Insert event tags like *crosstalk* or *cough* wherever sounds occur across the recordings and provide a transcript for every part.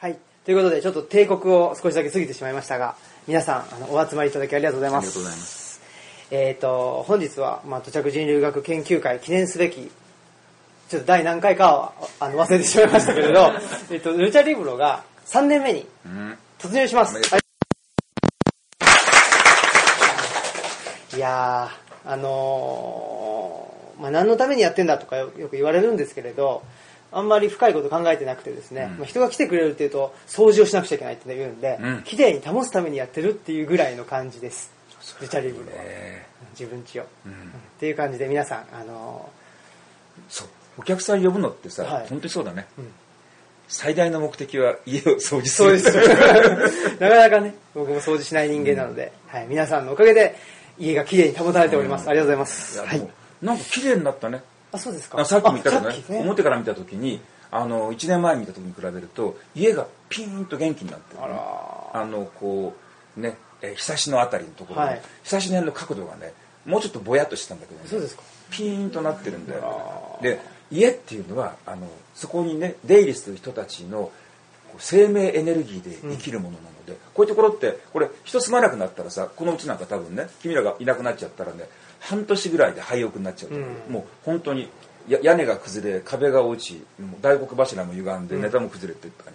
はい。ということで、ちょっと帝国を少しだけ過ぎてしまいましたが、皆さん、あの、お集まりいただきありがとうございます。ありがとうございます。えっ、と、本日は、まあ、土着人類学研究会記念すべき、ちょっと第何回かは、あの、忘れてしまいましたけれど、*laughs* えっと、ルチャリブロが3年目にうん。突入します。ういやー、あのーまあ、何のためにやってんだとかよよく言われるんですけれど、あんまり深いこと考えてなくてですね、うんまあ、人が来てくれるっていうと、掃除をしなくちゃいけないって言うんで、うん綺麗に保つためにやってるっていうぐらいの感じです。ルチャリブロは。え自分ちを。ーうんっていう感じで皆さん、あのそう。お客さん呼ぶのってさ、はい本当にそうだね。ん最大の目的は家を掃除ーする。そうです。*laughs* なかなかね、僕も掃除しない人間なので、はい、皆さんのおかげで家が綺麗に保たれております。うんありがとうございまいす。や、はい。なんか綺麗になったね。あ、そうですか。あさっきも言ったけどね。ね。表から見た時にあの1年前に見た時に比べると家がピーンと元気になってる、ね、あのこうねえーひさしのあたりのところの、はい。ひさしの辺の角度がねもうちょっとぼやっとしてたんだけどね。そうですか。ピーンとなってるんだよあで家っていうのはあのそこにね出入りする人たちの生命エネルギーで生きるものなので、こういうところってこれ人住まなくなったらさこのうちなんか多分ね君らがいなくなっちゃったらね半年ぐらいで廃屋になっちゃうう、うん。もう本当にや屋根が崩れ壁が落ち大黒柱も歪んでうん。ネタも崩れてって感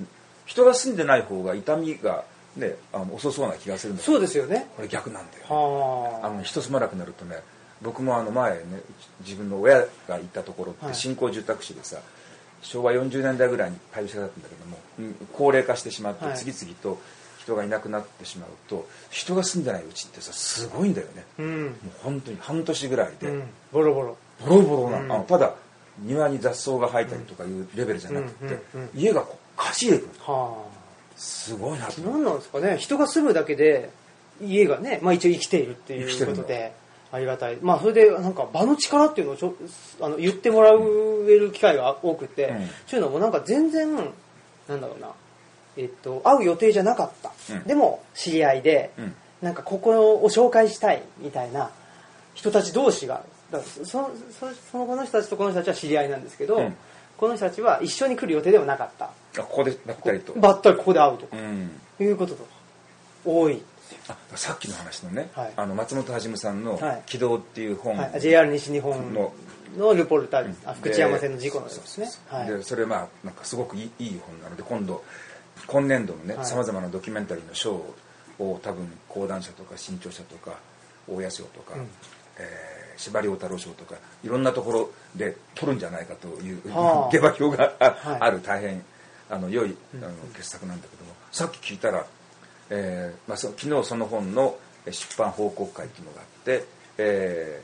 じ、人が住んでない方が痛みがねあの遅そうな気がするそうですよね。これ逆なんだよあ。の人住まなくなるとね僕もあの前ね自分の親がいたところっはい。て新興住宅地でさ、昭和40年代ぐらいに廃車だったんだけども、うん高齢化してしまってはい。次々と人がいなくなってしまうと人が住んでないうちってさすごいんだよねあ。うん。もう本当に半年ぐらいで、うん。ボロボロ。ボロボロな、うんあのただ庭に雑草が生えたりとかいうレベルじゃなくて、家がこうかしげくるはすごいなと何なんですかね。人が住むだけで、家がね、まあ一応生きているっていうことで、ありがたい。まあそれで、なんか場の力っていうのをちょあの言ってもらえる機会が多くて、うんそういうのもなんか全然、なんだろうな、えっと、会う予定じゃなかった。うん。でも、知り合いで、うん。なんかここを紹介したいみたいな人たち同士がだそそそそのこの人たちとこの人たちは知り合いなんですけど、うん。この人たちは一緒に来る予定ではなかった。あここでばったりと、ばったりここで会うとか。うん、いうこととか多い、あさっきの話のね、はい。あの松本はじめさんのはい「軌道」っていう本、はい、JR 西日本ののルポルタージュ、あで福知山線の事故のですね。そでそれまあなんかすごくいいいい本なので今度今年度のねはい。さまざまなドキュメンタリーの賞を多分講談社とか新潮社とか大谷賞とか、うん。えー司馬遼太郎賞とかいろんなところで取るんじゃないかという、はあ。下馬評があ,、はい。ある大変あの良いあの傑作なんだけどもさっき聞いたら、えーまあ、そ昨日その本の出版報告会っていうのがあって、え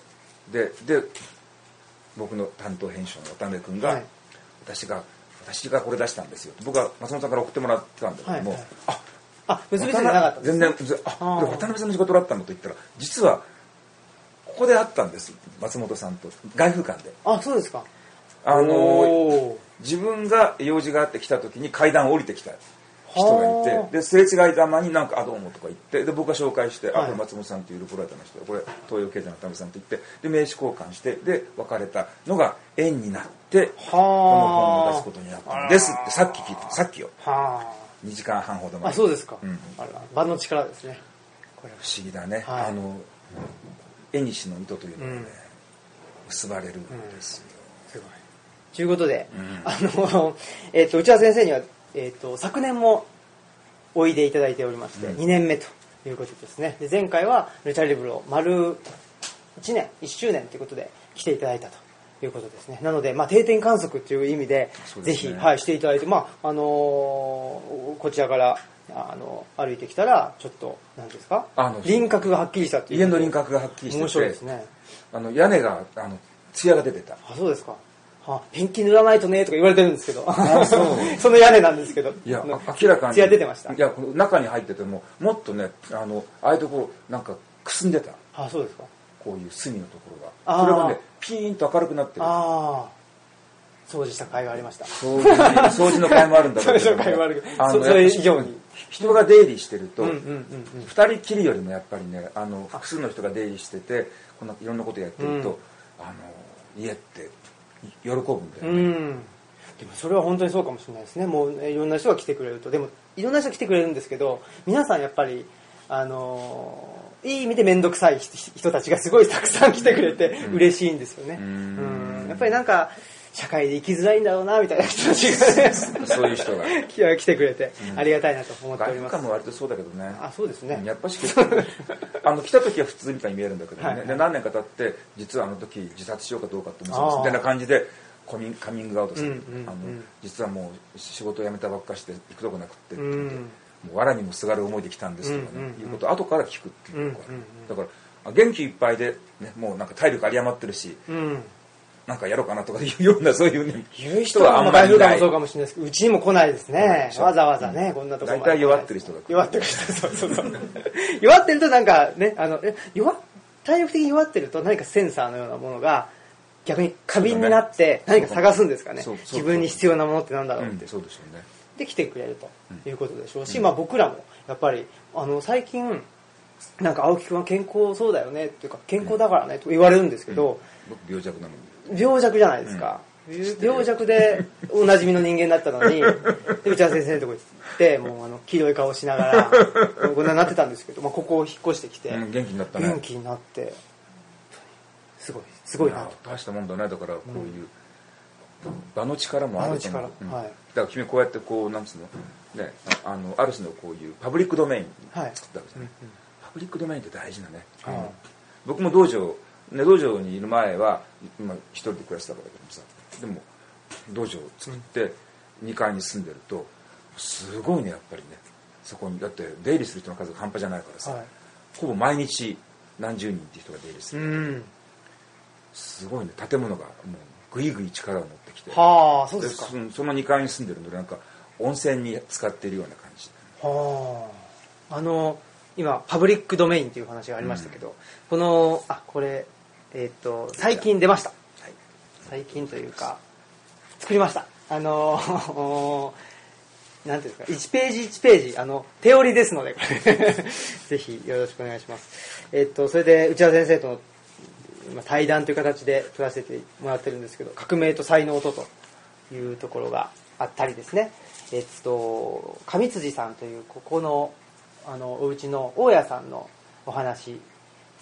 ーでで僕の担当編集の渡辺君が、はい。私が私がこれ出したんですよ。僕は松本さんから送ってもらってたんだけども、はいはい。ああ結びついてなかったんです全然ずああ渡辺さんの仕事だったのと言ったら実はここで会ったんです松本さんと外風館で。あそうですか。あの自分が用事があって来た時に階段を降りてきた人がいはあてですれ違いざまになんか「あどうも」とか言ってで僕が紹介して「あはい。これ松本さんっていうルポライターの人これ東洋経済の渡辺さん」って言ってで名刺交換してで別れたのが縁になってこの本を出すことになったんですってさっき聞いてさっきよ。は2時間半ほどあ前。あそうですか、うん。あら場の力ですね。これは。不思議だね、はい。あの縁西の糸というのがね、うん。結ばれるんですよ、すごい。ということで、うん。あの、えっ、と、内田先生には、えっ、と、昨年もおいでいただいておりまして、うん2年目ということですね。で前回は、ルチャリブロ丸1年、1周年ということで来ていただいたということですね。なので、まあ、定点観測という意味で、ねひ、はい、していただいて、まあ、あのーこちらから、あの、歩いてきたら、ちょっと、何ですか？あの輪郭がはっきりしたっていう。家の輪郭がはっきりしてて面白いですね。あの屋根があの艶が出てたあ、そうですか。はペンキ塗らないとねとか言われてるんですけど。あそう *laughs* その屋根なんですけど。いやあの明らかに艶出てましたい。や中に入っててももっとねあのああいうところなんかくすんでたあ、そうですか。こういう隅のところがそれがねピーンと明るくなってるああ。掃除した甲斐がありました。掃除掃除の会もあるんだけど掃除の甲斐もあるあのそそれ以上に人が出入りしてると、うんうんうん人きりよりもやっぱりねあの複数の人が出入りしててこんないろんなことやってると、うんあの家って喜ぶんだよね、うん。でもそれは本当にそうかもしれないですね。もういろんな人が来てくれると。でもいろんな人来てくれるんですけど皆さんやっぱりあのーいい意味で面倒くさい人たちがすごいたくさん来てくれて嬉しいんですよね、うん。うん。やっぱりなんか社会で生きづらいんだろうなみたいな人たちがね。そういう人が。来来てくれてありがたいなと思っております、外部感も割とそうだけどね。あそうですね。やっぱし *laughs* あの来た時は普通みたいに見えるんだけどね、はいで何年か経って実はあの時自殺しようかどうかって思ってみたいな感じでコミンカミングアウトする、うんうんうん。あの実はもう仕事を辞めたばっかして行くとこなくってってうん。もう藁にもすがる思いで来たんですとかね、うんうんうん。いうことを後から聞くっていうところ。がうんうんうん。だからあ元気いっぱいで、ね、もうなんか体力有り余ってるしうんなんかやろうかなとかいうようなそういうね言う人はあんまりもそうかもしれないですけどうちにも来ないですね。わざわざねこんなところ大体弱ってる人が来る。弱ってる人そうそうそう弱ってるとなんかねあのえ弱体力的に弱ってると何かセンサーのようなものが逆に過敏になって何か探すんですかね。自分に必要なものってなんだろう。ってうん、そうでしょうね。で来てくれるということでしょうし、まあ、僕らもやっぱりあの最近なんか青木君は健康そうだよねっていうか健康だからねと言われるんですけど、僕病弱なのに病弱じゃないですか、病弱でおなじみの人間だったのに *laughs* で内田先生のとこ行ってもうあの黄色い顔しながら *laughs* こんなになってたんですけど、まあ、ここを引っ越してきて、うん元気になったね。元気になってすごいすごいな大したもんだね。だからこういう場の力もある場の力うん。はい。だから君こうやってこうなんつうのねああのある種のこういうパブリックドメインはい作ったわけじゃない、パブリックドメインって大事だね、僕も道場ね道場にいる前は今一人で暮らしてたわけだけどさ。でも道場を作って2階に住んでるとすごいねやっぱりね。そこにだって出入りする人の数が半端じゃないからさ、はい。ほぼ毎日何十人っていう人が出入りすうる、ん。すごいね。建物がもうぐいぐい力を持ってきて。はあそうですか。そその2階に住んでるのでなんか温泉に使っているような感じ。はあ。あの今パブリックドメインという話がありましたけど、このあこれえっ、と最近出ました、最近というか作りました。あの *laughs* なんていうんですか1ページ1ページあの手織りですので *laughs* ぜひよろしくお願いします。えっ、とそれで内田先生とのまあ対談という形で撮らせてもらってるんですけど革命と才能とというところがあったりですね。えっと上辻さんというここのあのお家の大家さんのお話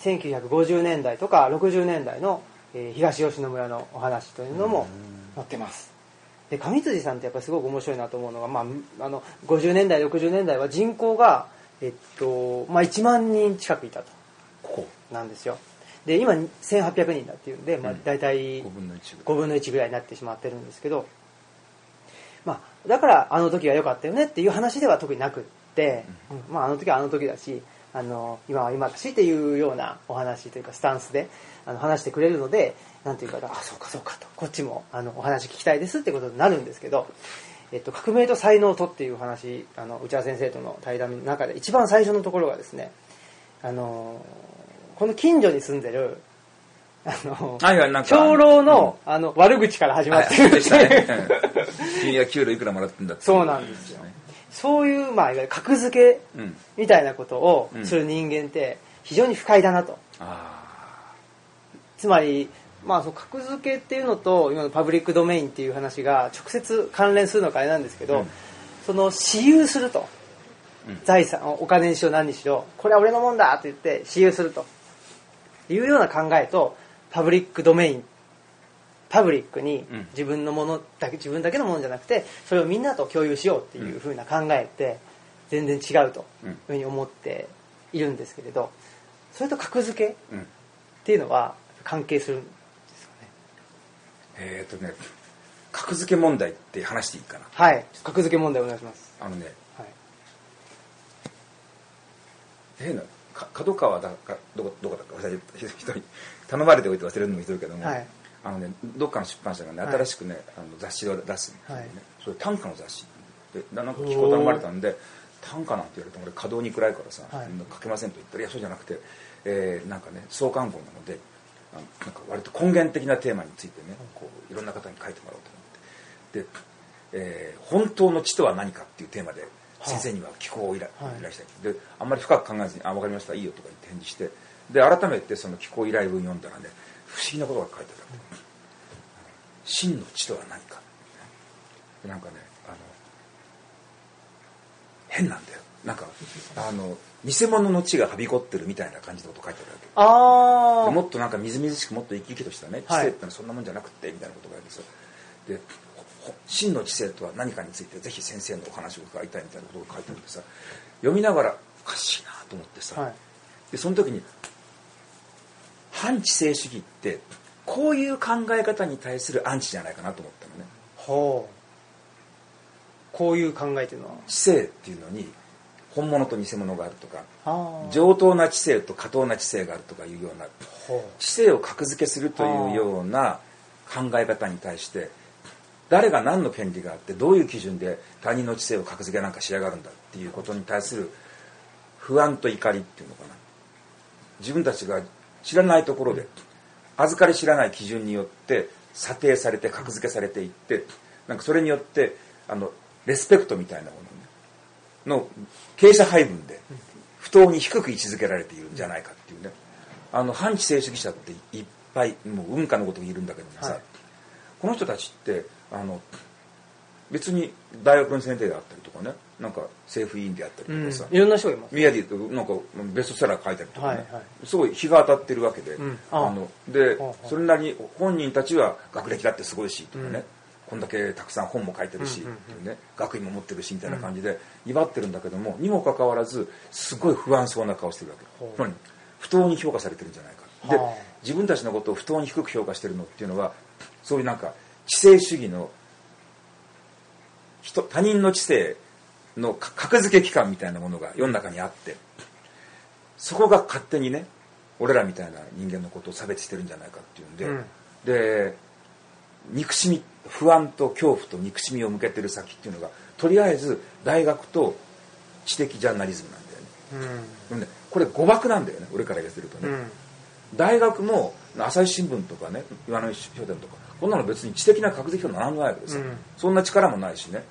1950年代とか60年代の、えー東吉野村のお話というのも載ってます。で上辻さんってやっぱりすごく面白いなと思うのが、まあ、あの50年代60年代は人口が、えっとまあ、1万人近くいたと。ここ。なんですよ。で今1800人だっていうんで、まあ、大体5分の1 5分の1ぐらいになってしまってるんですけど、まあ、だからあの時は良かったよねっていう話では特になくって、うん。まあ、あの時はあの時だしあの今は今だしっていうようなお話というかスタンスであの話してくれるのでなんていうかあそうかそうかとこっちもあのお話聞きたいですってことになるんですけど、えっと、革命と才能とっていう話あの内田先生との対談の中で一番最初のところがですねあのこの近所に住んでるあの長老の,、あの悪口から始まってるん。君は給料いくらもらってんだってそうなんですよそういう、まあ、いわゆる格付けうん。みたいなことをうん。する人間って非常に不快だなと。あつまり、まあ、その格付けっていうのと今のパブリックドメインっていう話が直接関連するのかあれなんですけど、うん。その私有すると、うん。財産お金にしろ何にしろ。これは俺のもんだって言って私有すると。いうような考えとパブリックドメインパブリックにうん。自分のものだけ自分だけのものじゃなくてそれをみんなと共有しようっていうふうな考えって全然違うというふうに思っているんですけれどそれと格付けうん。っていうのは関係するんですよね？えっとね格付け問題って話していいかな？はい。格付け問題お願いします。あのねはい。変なか角川だかどこどこだか忘れて人。に頼まれておいて忘れるのもいるけども、はいあのねどっかの出版社がねはい。新しくね、あの雑誌を出すんですよそれ短歌の雑誌。でななんか寄稿頼まれたんで短歌なんて言われても俺稼働に暗いからさ、はい。書けませんと言ったらいやそうじゃなくて、えーなんかね創刊本なのであのなんか割と根源的なテーマについてねこういろんな方に書いてもらおうと思って。で、えー本当の知とは何かっていうテーマで先生には寄稿を依頼,、はい。依頼したい。であんまり深く考えずに「あ分かりましたいいよ」とか言って返事して。で改めてその寄稿依頼文読んだらね不思議なことが書いてある真の知とは何か。なんかねあの変なんだよ。なんかあの偽物の血がはびこってるみたいな感じのこと書いてあるわけ。あもっとなんかみずみずしくもっと生き生きとしたね知はい。性ってのはそんなもんじゃなくてみたいなことがあるんですよ。でほ真の知性とは何かについてぜひ先生のお話を伺いたいみたいなことが書いてあるんでさ読みながらおかしいなと思ってさ、はい。でその時に反知性主義ってこういう考え方に対するアンチじゃないかなと思ったのね。ほう。こういう考えっていうの？は知性っていうのに本物と偽物があるとか上等な知性と下等な知性があるとかいうようなほ知性を格付けするというような考え方に対して誰が何の権利があってどういう基準で他人の知性を格付けなんかしやがるんだっていうことに対する不安と怒りっていうのかな。自分たちが知らないところで預かり知らない基準によって査定されて格付けされていってなんかそれによってあのレスペクトみたいなものねの傾斜配分で不当に低く位置づけられているんじゃないかっていうね。あの反知性主義者っていっぱいもう運家のことを言えるんだけどもさ、はい。この人たちってあの別に大学の先生であったりとかねなんか政府委員であったう、うん、りとかさ、いろんな人がいます。宮城となんかベストセラー書いたりとかね、はいはい。すごい日が当たってるわけで、うん。ああのでそれなりに本人たちは学歴だってすごいしとかね、うん。こんだけたくさん本も書いてるし、うんうんね、学位も持ってるしみたいな感じで威張ってるんだけどもにもかかわらずすごい不安そうな顔してるわけ。ほう。つまり不当に評価されてるんじゃないか。ではあ。自分たちのことを不当に低く評価してるのっていうのはそういうなんか知性主義の人他人の知性のか格付け機関みたいなものが世の中にあってそこが勝手にね俺らみたいな人間のことを差別してるんじゃないかっていうんで、うん。で憎しみ不安と恐怖と憎しみを向けてる先っていうのがとりあえず大学と知的ジャーナリズムなんだよね。うん。ねこれ誤爆なんだよね俺から言わせるとね、うん。大学も朝日新聞とかね岩波書店とかこんなの別に知的な格付けと何もないわけですよ、うん。そんな力もないしね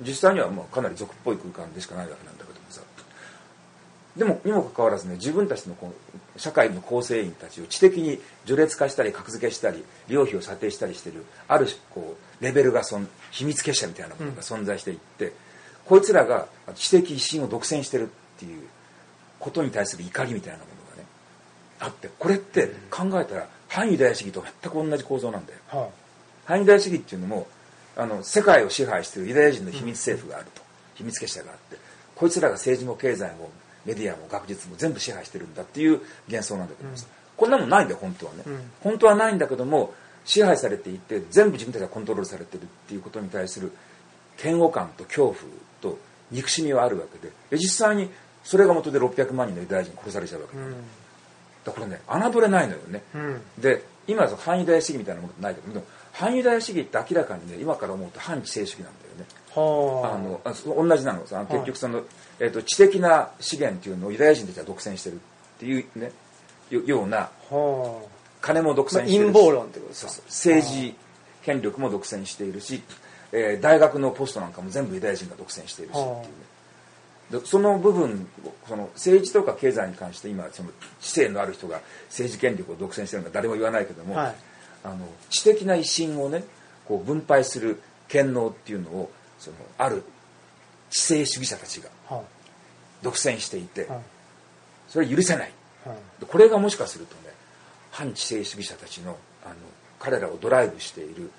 実際にはまあかなり俗っぽい空間でしかないわけなんだけどもさ。でもにもかかわらずね自分たちのこう社会の構成員たちを知的に序列化したり格付けしたり量費を査定したりしてるある種こうレベルがそん秘密結社みたいなものが存在していって、こいつらが知的一心を独占してるっていうことに対する怒りみたいなものがねあってこれって考えたら反ユダヤ主義と全く同じ構造なんだよ。は反ユダヤ主義っていうのもあの世界を支配しているユダヤ人の秘密政府があると、秘密結社があって。こいつらが政治も経済もメディアも学術も全部支配してるんだっていう幻想なんだけどもさ、こんなもんないんだよ本当はね、うん。本当はないんだけども支配されていて全部自分たちがコントロールされてるっていうことに対する嫌悪感と恐怖と憎しみはあるわけで。で実際にそれが元で600万人のユダヤ人殺されちゃうわけだ,、うん。だからね侮れないのよね、うん。で今はその反ユダヤ主義みたいなものないけどでも反ユダヤ主義って明らかにね今から思うと反知性主義なんだよね。はあ。あの同じなのさはい。結局その、えー、と知的な資源っていうのをユダヤ人たちは独占してるっていうねよようなは金も独あ、まあ、占してるし、陰謀論ってことですか。政治権力も独占しているし、えー大学のポストなんかも全部ユダヤ人が独占しているしっていうね。でその部分その政治とか経済に関して今その知性のある人が政治権力を独占してるのは誰も言わないけども、はいあの知的な威信をねこう分配する権能っていうのをそのある知性主義者たちがは独占していてそれは許せない。これがもしかするとね反知性主義者たちのあの彼らをドライブしている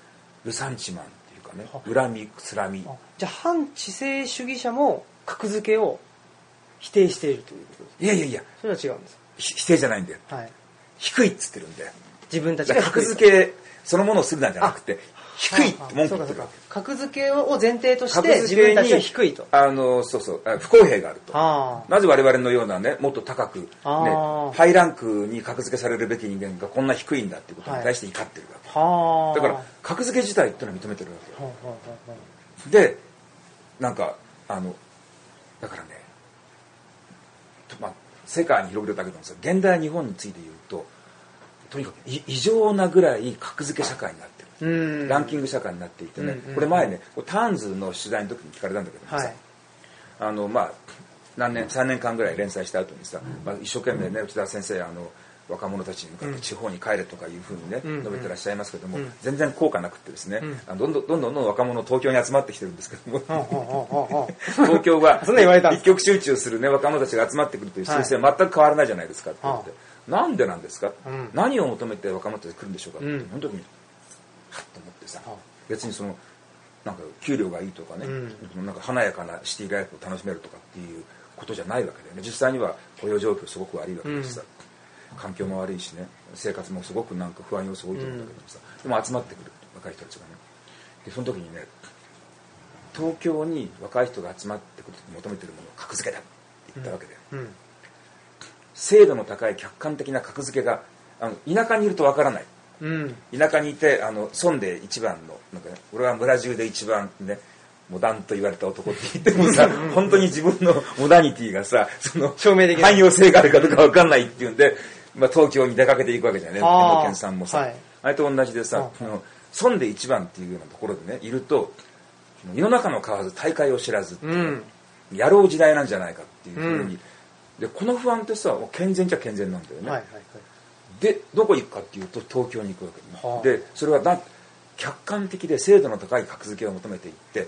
ルサンチマンっていうかねは恨みつらみ。あじゃあ反知性主義者も格付けを否定しているということですいやいやいや。それは違うんですひ否定じゃないんだよ。はい。低いっつってるんだよ自分たちが格付けそのものをするなんじゃなくて低いって文句言ってるわけ。格付けを前提とし格て自分たちは低いと。あのそうそうあ不公平があると。なぜ我々のようなねもっと高く、ね、ハイランクに格付けされるべき人間がこんな低いんだっていうことに対して怒ってるわけ、はあ。だから格付け自体っていうのは認めてるわけ。でなんかあのだからね、とまあ、世界に広げるだけでもさ現代日本について言うととにかくい異常なぐらい格付け社会になってる、うん。ランキング社会になっていてね、これ前ねターンズの取材の時に聞かれたんだけどもさ、はいあのまあ何年3年間ぐらい連載した後にさ、まあ、一生懸命ね内田先生あの若者たちに向かって地方に帰れとかいうふうにね、うん述べてらっしゃいますけども、うん。全然効果なくってですね、どんどんどんどんどん若者東京に集まってきてるんですけども、東京は一極集中するね若者たちが集まってくるという習性は全く変わらないじゃないですかって言って、なんでなんですか、うん。何を求めて若者たち来るんでしょうか？って、うん。その時にはっと思ってさ、はあ。別にそのなんか給料がいいとかね、うん。なんか華やかなシティライフを楽しめるとかっていうことじゃないわけでね。実際には雇用状況すごく悪いわけですさ、環境も悪いしね。生活もすごくなんか不安要素多いと思うんだけどさ、でも集まってくる若い人たちがね。でその時にね東京に若い人が集まってくると求めてるものを格付けだって言ったわけで、うん精度の高い客観的な格付けがあの田舎にいるとわからない。うん。田舎にいてあの村で一番のなんか、ね、俺は村中で一番ねモダンと言われた男って言ってもさ本当に自分のモダニティがさその証明でき汎用性があるかどうか分かんないっていうんで、まあ、東京に出かけていくわけじゃんねあー。榎健さんもさ、はい。あれと同じでさ、うん。その村で一番っていうようなところでねいると世の中の買わず大会を知らずっていううん。やろう時代なんじゃないかっていうふうに、うんでこの不安ってさ健全じゃ健全なんだよね、はいはいはい。でどこ行くかっていうと東京に行くわけね、はあ。でそれはな客観的で精度の高い格付けを求めていって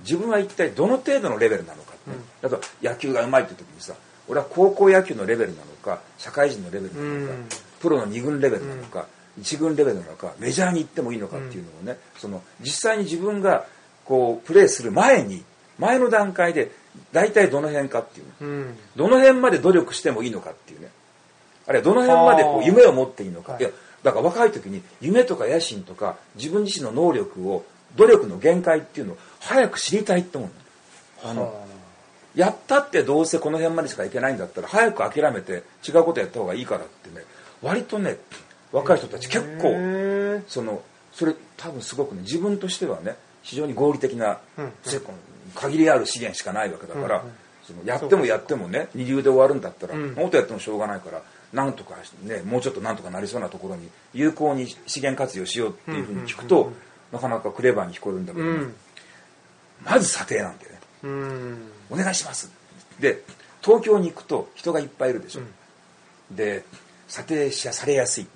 自分は一体どの程度のレベルなのかって、ねあと野球がうまいって時にさ俺は高校野球のレベルなのか社会人のレベルなのか、うん。プロの2軍レベルなのか、1軍レベルなのかメジャーに行ってもいいのかっていうのをね、その実際に自分がこうプレーする前に前の段階で大体どの辺かっていうね。うん。どの辺まで努力してもいいのかっていうね。あるいはどの辺までこう夢を持っていいのか、はい。い、やだから若い時に夢とか野心とか自分自身の能力を努力の限界っていうのを早く知りたいって思うの。あの、はやったってどうせこの辺までしかいけないんだったら早く諦めて違うことやった方がいいからってね割とね若い人たち結構そのそれ多分すごくね自分としてはね非常に合理的な、うん。うんせ限りある資源しかないわけだから、うんうん。そのやってもやってもね二流で終わるんだったら、うん。もっとやってもしょうがないからなんとかねもうちょっとなんとかなりそうなところに有効に資源活用しようっていうふうに聞くと、うんうんうんなかなかクレバーに聞こえるんだけど、ねうん。まず査定なんだよね。うん。お願いします。で東京に行くと人がいっぱいいるでしょ、で査定しされやすい。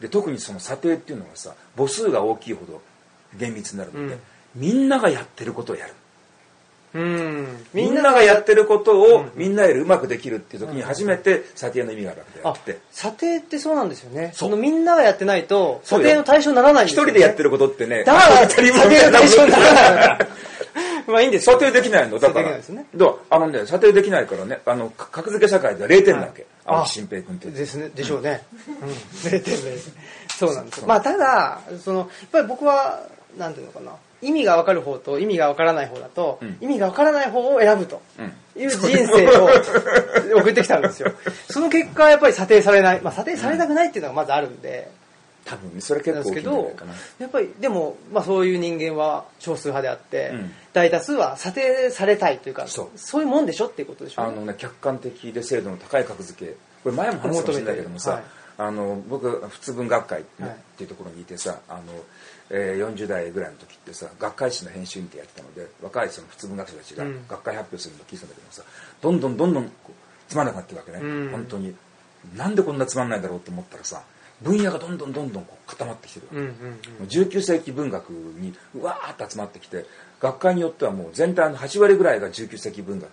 で特にその査定っていうのはさ母数が大きいほど厳密になるので、うん。みんながやってることをやるうん。みんながやってることをみんなよりうまくできるっていう時に初めて査定の意味があるわけでああって。査定ってそうなんですよね。そのみんながやってないと査定の対象にならないんですよ、ね、一人でやってることってねだから査定の対象にならないまあいいんです査定できないのだから。ですね。あのね査定できないからねあのか格付け社会では0点なわけ、はい。青木新平君って。ですね。でしょうね、うん、*laughs* 0点です。そうなんですよ。まあただそのやっぱり僕はなんていうのかな意味が分かる方と意味が分からない方だと、うん。意味が分からない方を選ぶとうん。いう人生を送ってきたんですよ。*laughs* その結果やっぱり査定されない、まあ、査定されたくないっていうのがまずあるんで、多分ねそれなん結構大きいんじゃないかな。やっぱりでも、まあ、そういう人間は少数派であって、うん。大多数は査定されたいというかそう。いうもんでしょっていうことでしょ？うねあのね客観的で精度の高い格付けこれ前も話したかもしれないけどもさ、はい。あの僕普通文学会、っていうところにいてさあの、えー40代ぐらいの時ってさ学会誌の編集員ってやってたので若いその普通文学者たちがうん。学会発表するのを聞いてたんだけどさどんどんどんどんつまんなくなってるわけね、うん。本当に。なんでこんなつまんないんだろうと思ったらさ分野がどんどんどんどん固まってきてるわけ。うんうんもう19世紀文学にうわーっと集まってきて学会によってはもう全体の8割ぐらいが19世紀文学。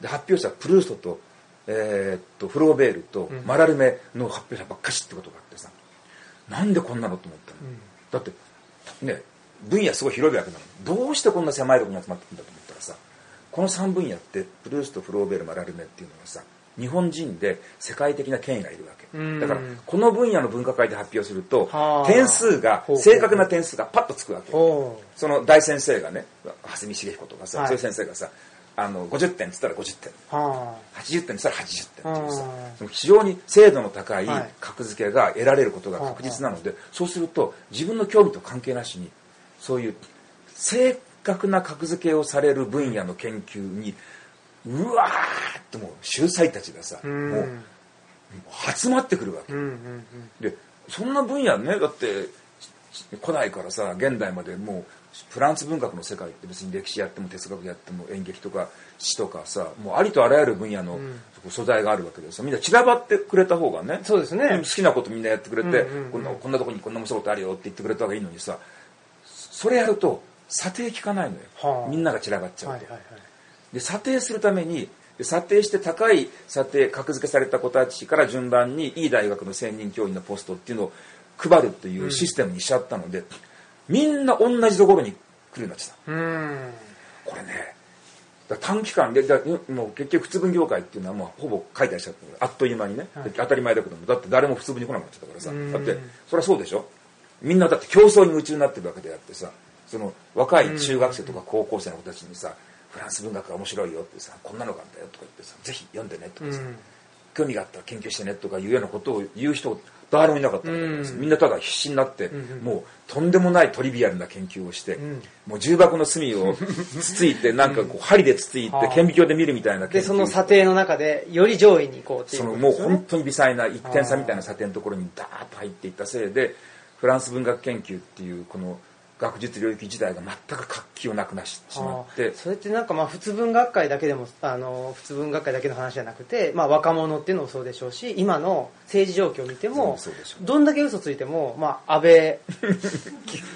で発表者はプルーストと,、えーっとフローベールとうん。マラルメの発表者ばっかしってことがあってさなんでこんなのと思ったの、うん。だってね分野すごい広いわけなのどうしてこんな狭いところに集まってくるんだと思ったらさこの3分野ってプルーストフローベールマラルメっていうのはさ日本人で世界的な権威がいるわけ。うん。だからこの分野の分科会で発表するとはあ。点数が正確な点数がパッとつくわけ。その大先生がね蓮見茂彦とかさ、はい。そういう先生がさあの50点っつったら50点。は80点っつったら80点っていうさ非常に精度の高いはい。格付けが得られることが確実なので、そうすると自分の興味と関係なしにそういう正確な格付けをされる分野の研究にうわーってもう秀才たちがさ、うん。もう集まってくるわけ。うんうんうん。でそんな分野ねだって古代からさ現代までもうフランス文学の世界って別に歴史やっても哲学やっても演劇とか詩とかさもうありとあらゆる分野の素材があるわけですよ。みんな散らばってくれた方がねそうですね。好きなことみんなやってくれて、うんうんうん。こんなこんなとこにこんな面白いことあるよって言ってくれた方がいいのにさそれやると査定効かないのよ、はあ。みんなが散らばっちゃうと、はいはいはい。で査定するためにで査定して高い査定格付けされた子たちから順番にいい大学の専任教員のポストっていうのを配るっていうシステムにしちゃったので、みんな同じところに来るようになってた。うん。これね短期間でだもう結局普通文業界っていうのはもうほぼ解体しちゃったからあっという間にね、はい。当たり前だけども。だって誰も普通文に来なくなっちゃったからさ。うん。だってそりゃそうでしょ。みんなだって競争に夢中になってるわけであってさその若い中学生とか高校生の子たちにさフランス文学が面白いよってさこんなのがあんだよとか言ってさぜひ読んでねとかさ、うん。興味があったら研究してねとかいうようなことを言う人誰もいなかったわけです、うん。みんなただ必死になって、もうとんでもないトリビアルな研究をして、ん。もう重箱の隅をつついてなんかこう針でつついてはあ。顕微鏡で見るみたいなでその査定の中でより上位に行こうっていうそのもう本当に微細な1点差みたいな査定のところにダーッと入っていったせいでフランス文学研究っていうこの学術領域自体が全く活気をなくなしてしまって。それってなんかまあ普通文学会だけでもあの普通文学会だけの話じゃなくて、まあ、若者っていうのもそうでしょうし今の政治状況を見てもどんだけ嘘ついても、まあ、安倍。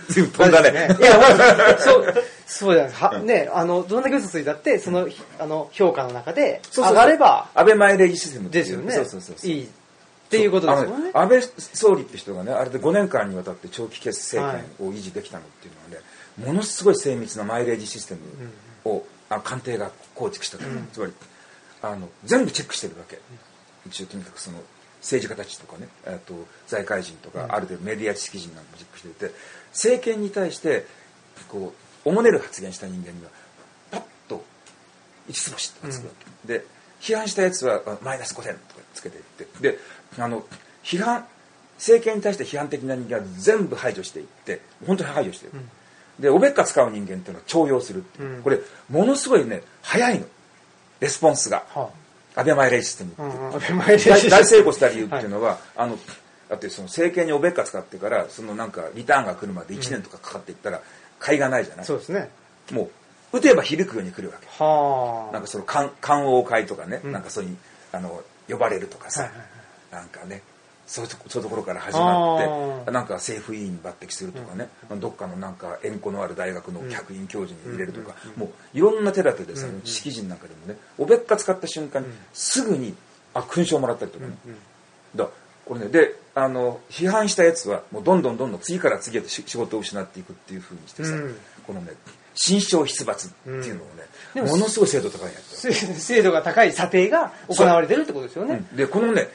随分飛んだね。*laughs* いや、まあそう、そうじゃないです。か。はね、あの、どんだけ嘘ついたって、その、あの、評価の中で、上がれば、安倍前礼儀システムですよね。そうそうそうそう。いい。っていうことですね。安倍総理って人がねあれで5年間にわたって長期決政権を維持できたのっていうのはね、ものすごい精密なマイレージシステムを、あの官邸が構築したから、つまりあの全部チェックしてるわけ、一応とにかくその政治家たちとかねあと財界人とか、ある程度メディア知識人なんかもチェックしていて政権に対してこうおもねる発言した人間にはパッと一つ星とかつくわけ、で批判したやつはあマイナス5点とかつけていって。であの批判政権に対して批判的な人間は全部排除していって本当に排除してる、でおべっか使う人間っていうのは重用するっていう、うん。これものすごいね早いの。レスポンスが。は安倍前レイシステムっていう、あうん。安倍前レイシステム。大大成功した理由っていうのは、あのだってその政権におべっか使ってからそのなんかリターンが来るまで1年とかかかっていったら買いがないじゃない、そうですね。もう打てば響くように来るわけ。はあ。なんかその官官王会とかね、ん。なんかそういうあの呼ばれるとかさ、はいはいはいなんかねそういうとこそういうところから始まってなんか政府委員に抜擢するとかね、どっかのなんか縁故のある大学の客員教授に入れるとか、もういろんな手立てでさ、知識人なんかでもねおべっか使った瞬間にすぐにあ勲章もらったりとかね、だこれねであの批判したやつはもうどんどんどんどん次から次へとし仕事を失っていくっていうふうにしてさ、うん。このね新章出没っていうのをね、でもものすごい精度高いやつせ *laughs* 精度が高い査定が行われてるってことですよね。でこのね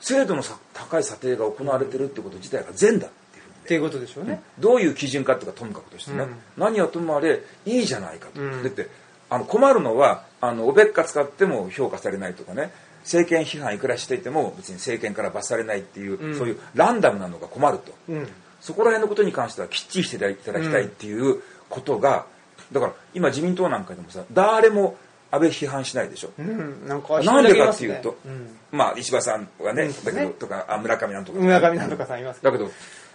精度のさ高い査定が行われてるってこと自体が善だっていうふうにね。っていうことでしょうね。どういう基準かっていうかともかくとしてね、うん。何はともあれいいじゃないかと、うん。だってあの困るのはあのおべっか使っても評価されないとかね。政権批判いくらしていても別に政権から罰されないっていう、うん。そういうランダムなのが困ると、うん。そこら辺のことに関してはきっちりしていただきたいっていうことが、だから今自民党なんかでもさ誰も安倍批判しないでしょ、うん。なんか、なんでかっていうと、うん。まあ石破さんはね、うん。だけどね。とかあ村上なんとか。村上なんとかさんいますけど。だけど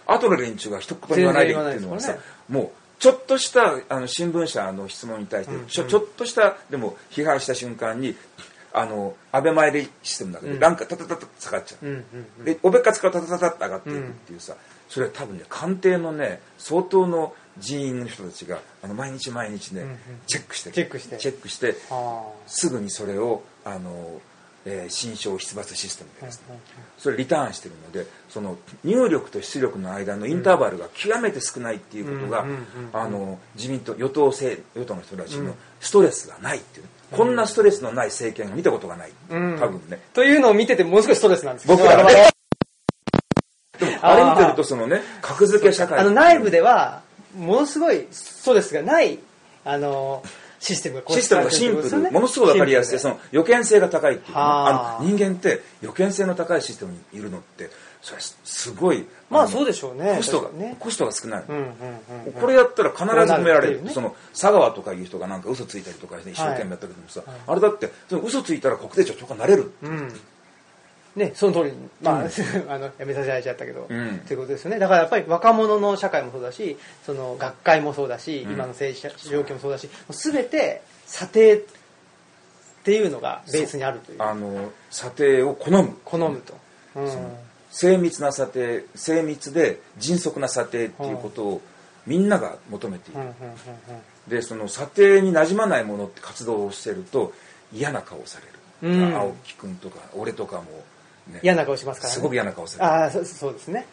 後の連中が一言も言わないでっていうのはさ、全然もうちょっとしたあの新聞社の質問に対して、うん。ちょちょっとしたでも批判した瞬間にあの安倍前でシステムだけで、うん。ランクがタタタタ下がっちゃう、うんうんうん。でおべっか使うとタタタタって上がっていくっていうさ、それは多分ね官邸のね相当の人員の人たちがあの毎日毎日ね、チェックしてチェックして。チェックしてはすぐにそれをあの、えー新章出没システムですね、それリターンしてるのでその入力と出力の間のインターバルが極めて少ないっていうことが、あの自民党与党政与党の人たちのストレスがないっていう、こんなストレスのない政権を見たことがない、うん。多分ね。というのを見ててものすごいストレスなんですよ。僕らは我々でもあれ見てるとそのね格付け社会あの内部ではものすごいストレスがないあのシステムが構システムがシンプル、ものすごい分かりやすい。そのの予見性が高いっていう。あ。あの人間って予見性の高いシステムにいるのってそれすごいのまあそうでしょうね。コストが、コストが少ない、これやったら必ず止められる。その佐川とかいう人がなんか嘘ついたりとかして一生懸命やったけどもさ、あれだってその嘘ついたら国税庁長官なれるうんね、その通りに、まあ、*laughs* あの、やめさせられちゃったけど、うん。ということですよね。だからやっぱり若者の社会もそうだし、その学会もそうだし、うん。今の政治状況もそうだし、すべて査定っていうのがベースにあるという。あの査定を好む。好むと。うん。精密な査定精密で迅速な査定っていうことをみんなが求めている。うんうんうんでその査定に馴染まないものって活動をしてると嫌な顔をされる、うん。青木君とか俺とかも、ね、嫌な顔しますからね。すごく嫌な顔される。ああ、そそうですね。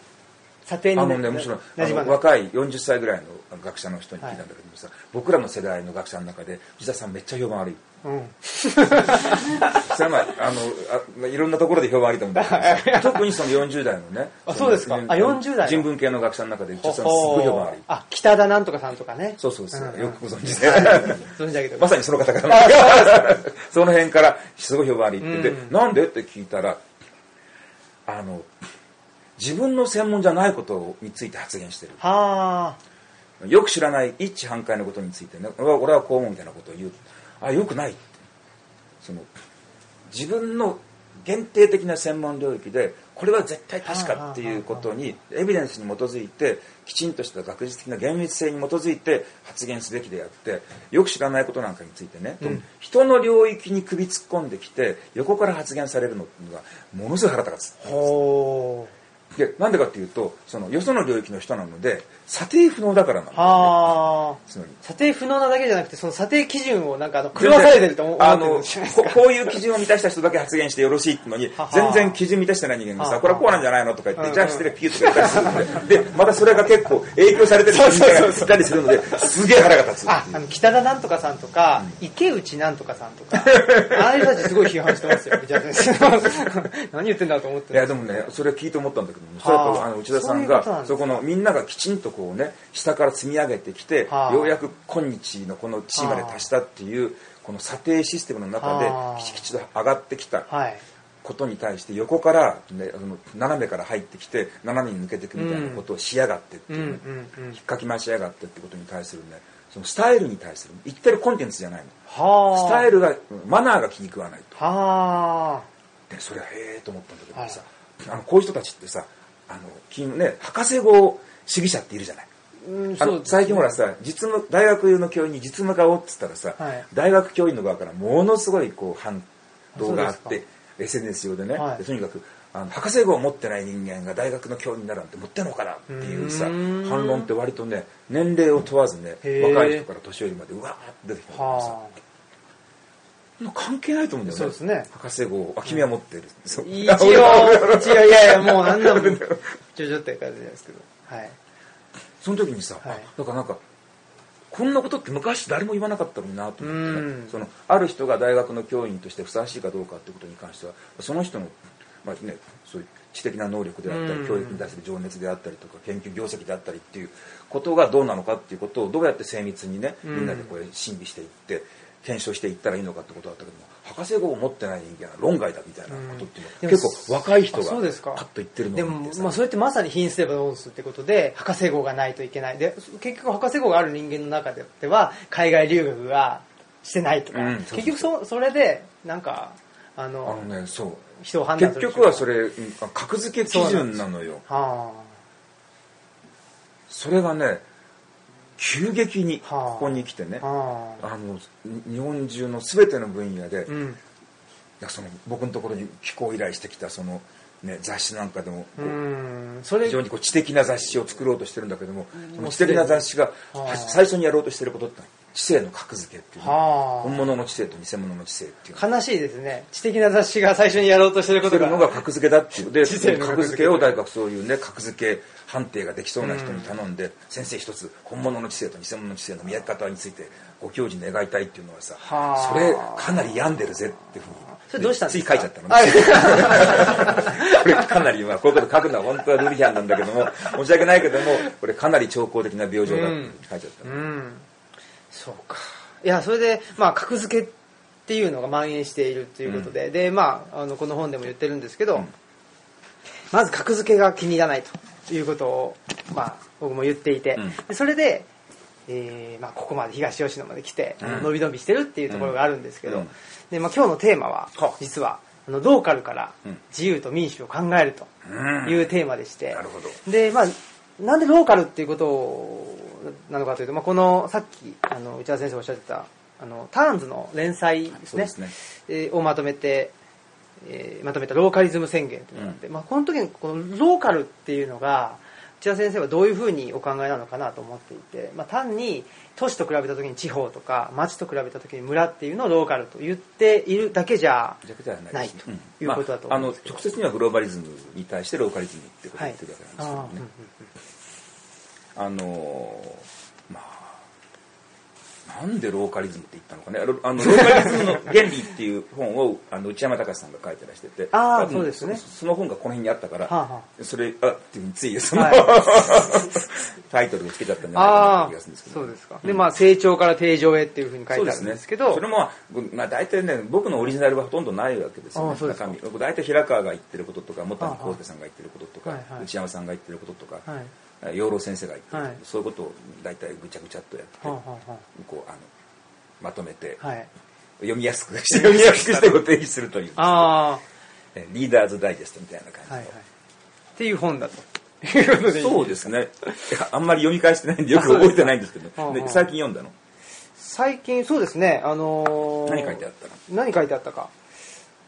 査定にあのねむしろ。若い40歳ぐらいの学者の人に聞いたんだけどさ、僕らの世代の学者の中で藤田さんめっちゃ評判悪い。うん。*laughs* それはまああのあまあいろんなところで評判悪いと思うんだけどさ特にその40代のねあそうですか。のあ40代の。人文系の学者の中で藤田さんすごい評判悪い。あ、北田なんとかさんとかね。そうそうそう、んん。よくご存知で、存じ上げてま。さにその方から *laughs* その辺からすごい評判悪いって。言って、うん。なんで？って聞いたらあの自分の専門じゃないことについて発言してる。はよく知らない一致反対のことについてね。俺は俺はこう思うみたいなことを言う。あよくないって。その自分の限定的な専門領域でこれは絶対確かっていうことにエビデンスに基づいてきちんとした学術的な厳密性に基づいて発言すべきであってよく知らないことなんかについてね、うん。人の領域に首突っ込んできて横から発言されるのがものすごい腹立つ。でなんでかっていうとそのよその領域の人なので査定不能だからなんう。だよね査定不能なだけじゃなくて、その査定基準をなんかあの狂わされてると思思あのこか。こういう基準を満たした人だけ発言してよろしいってのに全然基準満たしてない人間がさこれはこうなんじゃないのとか言っうんてじゃあ失礼ピューとか言ったりするので。でまたそれが結構影響されてる人みたいなのがいたりするのですげえ腹が立つ。あ、あの、北田なんとかさんとか、池内なんとかさんとか、ああいう人たちすごい批判してますよ。*laughs* 何言ってんだと思っていやでもねそれ聞いて思ったんだけどもそれやっぱはあ。あの内田さんがそこのみんながきちんとこうね下から積み上げてきてはあ。ようやく今日のこの地位まで達したっていうこの査定システムの中ではあ。きちきちと上がってきたはい。ことに対して横から、ね、あの斜めから入ってきて斜めに抜けていくみたいなことをしやがってってうん、ういうね、ん、うん。引っ。かき回しやがってってことに対するねそのスタイルに対する言ってるコンテンツじゃないの。はあ。スタイルがマナーが気に食わないと。はでそれはへえと思ったんだけどさ、あのこういう人たちってさあの金ね博士号主義者っているじゃない。あ。うん、あの最近ほらさ実務大学の教員に実務家をっつったらさ、はい。大学教員の側からものすごいこう反動があって SNS 上でね、はい。でとにかくあの博士号を持ってない人間が大学の教員になるなんて持ってんのかなっていうさ反論って割とね年齢を問わずね若い人から年寄りまでうわーって出てきたさは関係ないと思うんだよね。そうですね。博士号。あ君は持ってる、そう。あ。一応、*laughs* 一応、いやいや、もうなんなの、*laughs* ちょちょって感じですけど。はい。その時にさ、はい。だからなんかこんなことって昔誰も言わなかったのになと思ってそのある人が大学の教員としてふさわしいかどうかってことに関してはその人の、まあね、そういう知的な能力であったり、うん。教育に対する情熱であったりとか研究業績であったりっていうことがどうなのかっていうことをどうやって精密にねうん。みんなでこれ審議していって検証していったらいいのかってことだったけども博士号を持ってない人間は論外だみたいなことっていうのは、うん結構若い人あがパッと言ってるのでもまあ、それってまさに品質レバノースってことで、博士号がないといけない。で、結局博士号がある人間の中では、海外留学がしてないとか、うんそうそう結局そそれで、なんか、ああの、のねそう。人を判断結する局はそれうん格付け基準なのよ。はそれがね急激にはあ。ここに来てね。あ、はあ、あのに日本中の全ての分野で、いうん。やその僕のところに寄稿依頼してきたその、ね、雑誌なんかでも。それ非常にこう知的な雑誌を作ろうとしてるんだけども、その知的な雑誌がはあは最初にやろうとしてることって知性の格付けっていうね、はあ。本物の知性と偽物の知性っていうの悲しいですね。知的な雑誌が最初にやろうとしてることが。のが格付けだっていう。で知性の格格付け。付けを大学そういうね格付け判定ができそうな人に頼んで、先生一つ本物の知性と偽物の知性の見分け方についてご教授に願いたいっていうのはさはあ。それかなり病んでるぜっていうふうにそれどうしたんですか？つい書いちゃったの、は *laughs* いこれかなりまあこういうこと書くのは本当はルリヒャンなんだけども申し訳ないけどもこれかなり兆候的な病状だって書いちゃったの、うん。そうか。いや、それで、まあ、格付けっていうのが蔓延しているということで、で、まあ、あの、この本でも言ってるんですけど、うん。まず格付けが気に入らないということを、まあ、僕も言っていて、うん。でそれで、えーまあ、ここまで東吉野まで来て、うん。伸び伸びしてるっていうところがあるんですけど、うん。で、まあ、今日のテーマはは、実は、あのローカルからうん。自由と民主を考えるとうん。いうテーマでして、なるほど。で、まあ、なんでローカルっていうことをなのかというと、まあ、このさっきあの内田先生がおっしゃってたあのターンズの連載ですね。ですね。えーをまとめて、えーまとめたローカリズム宣言というのがあって、まあ、この時にこのローカルっていうのが内田先生はどういうふうにお考えなのかなと思っていて、まあ、単に都市と比べた時に地方とか町と比べた時に村っていうのをローカルと言っているだけじゃないということだとまあ、あの思うん。ですけど直接にはグローバリズムに対してローカリズムってことをはい言ってるわけあなんですけどね、あのまあなんでローカリズムって言ったのかね。ロあのローカリズムの原理っていう本をあの内山隆さんが書いてらしてて。あー多分そうですね。そその本がこの辺にあったから、はあはそれあっていうについその、は *laughs* タイトルをつけちゃったんじゃないかな気がするんですけどそうですか、でまあ成長から定常へっていうふうに書いてあるんですけど。それも、まあ、大体ね僕のオリジナルはほとんどないわけですよね。中身。僕大体平川が言ってることとか本谷康介さんが言ってることとか、はいはい。内山さんが言ってることとか、はい養老先生が言ってはい。そういうことを大体ぐちゃぐちゃっとやって、こうあのまとめて、あはい。読みやすくして読みやすくして。ご提示するという。あえリーダーズダイジェストみたいな感じの、あはいはい。っていう本だと。*laughs* そうですね。あんまり読み返してないんでよく覚えてないんですけど。最近読んだの？最近そうですね。あのー何書いてあったの？何書いてあったか。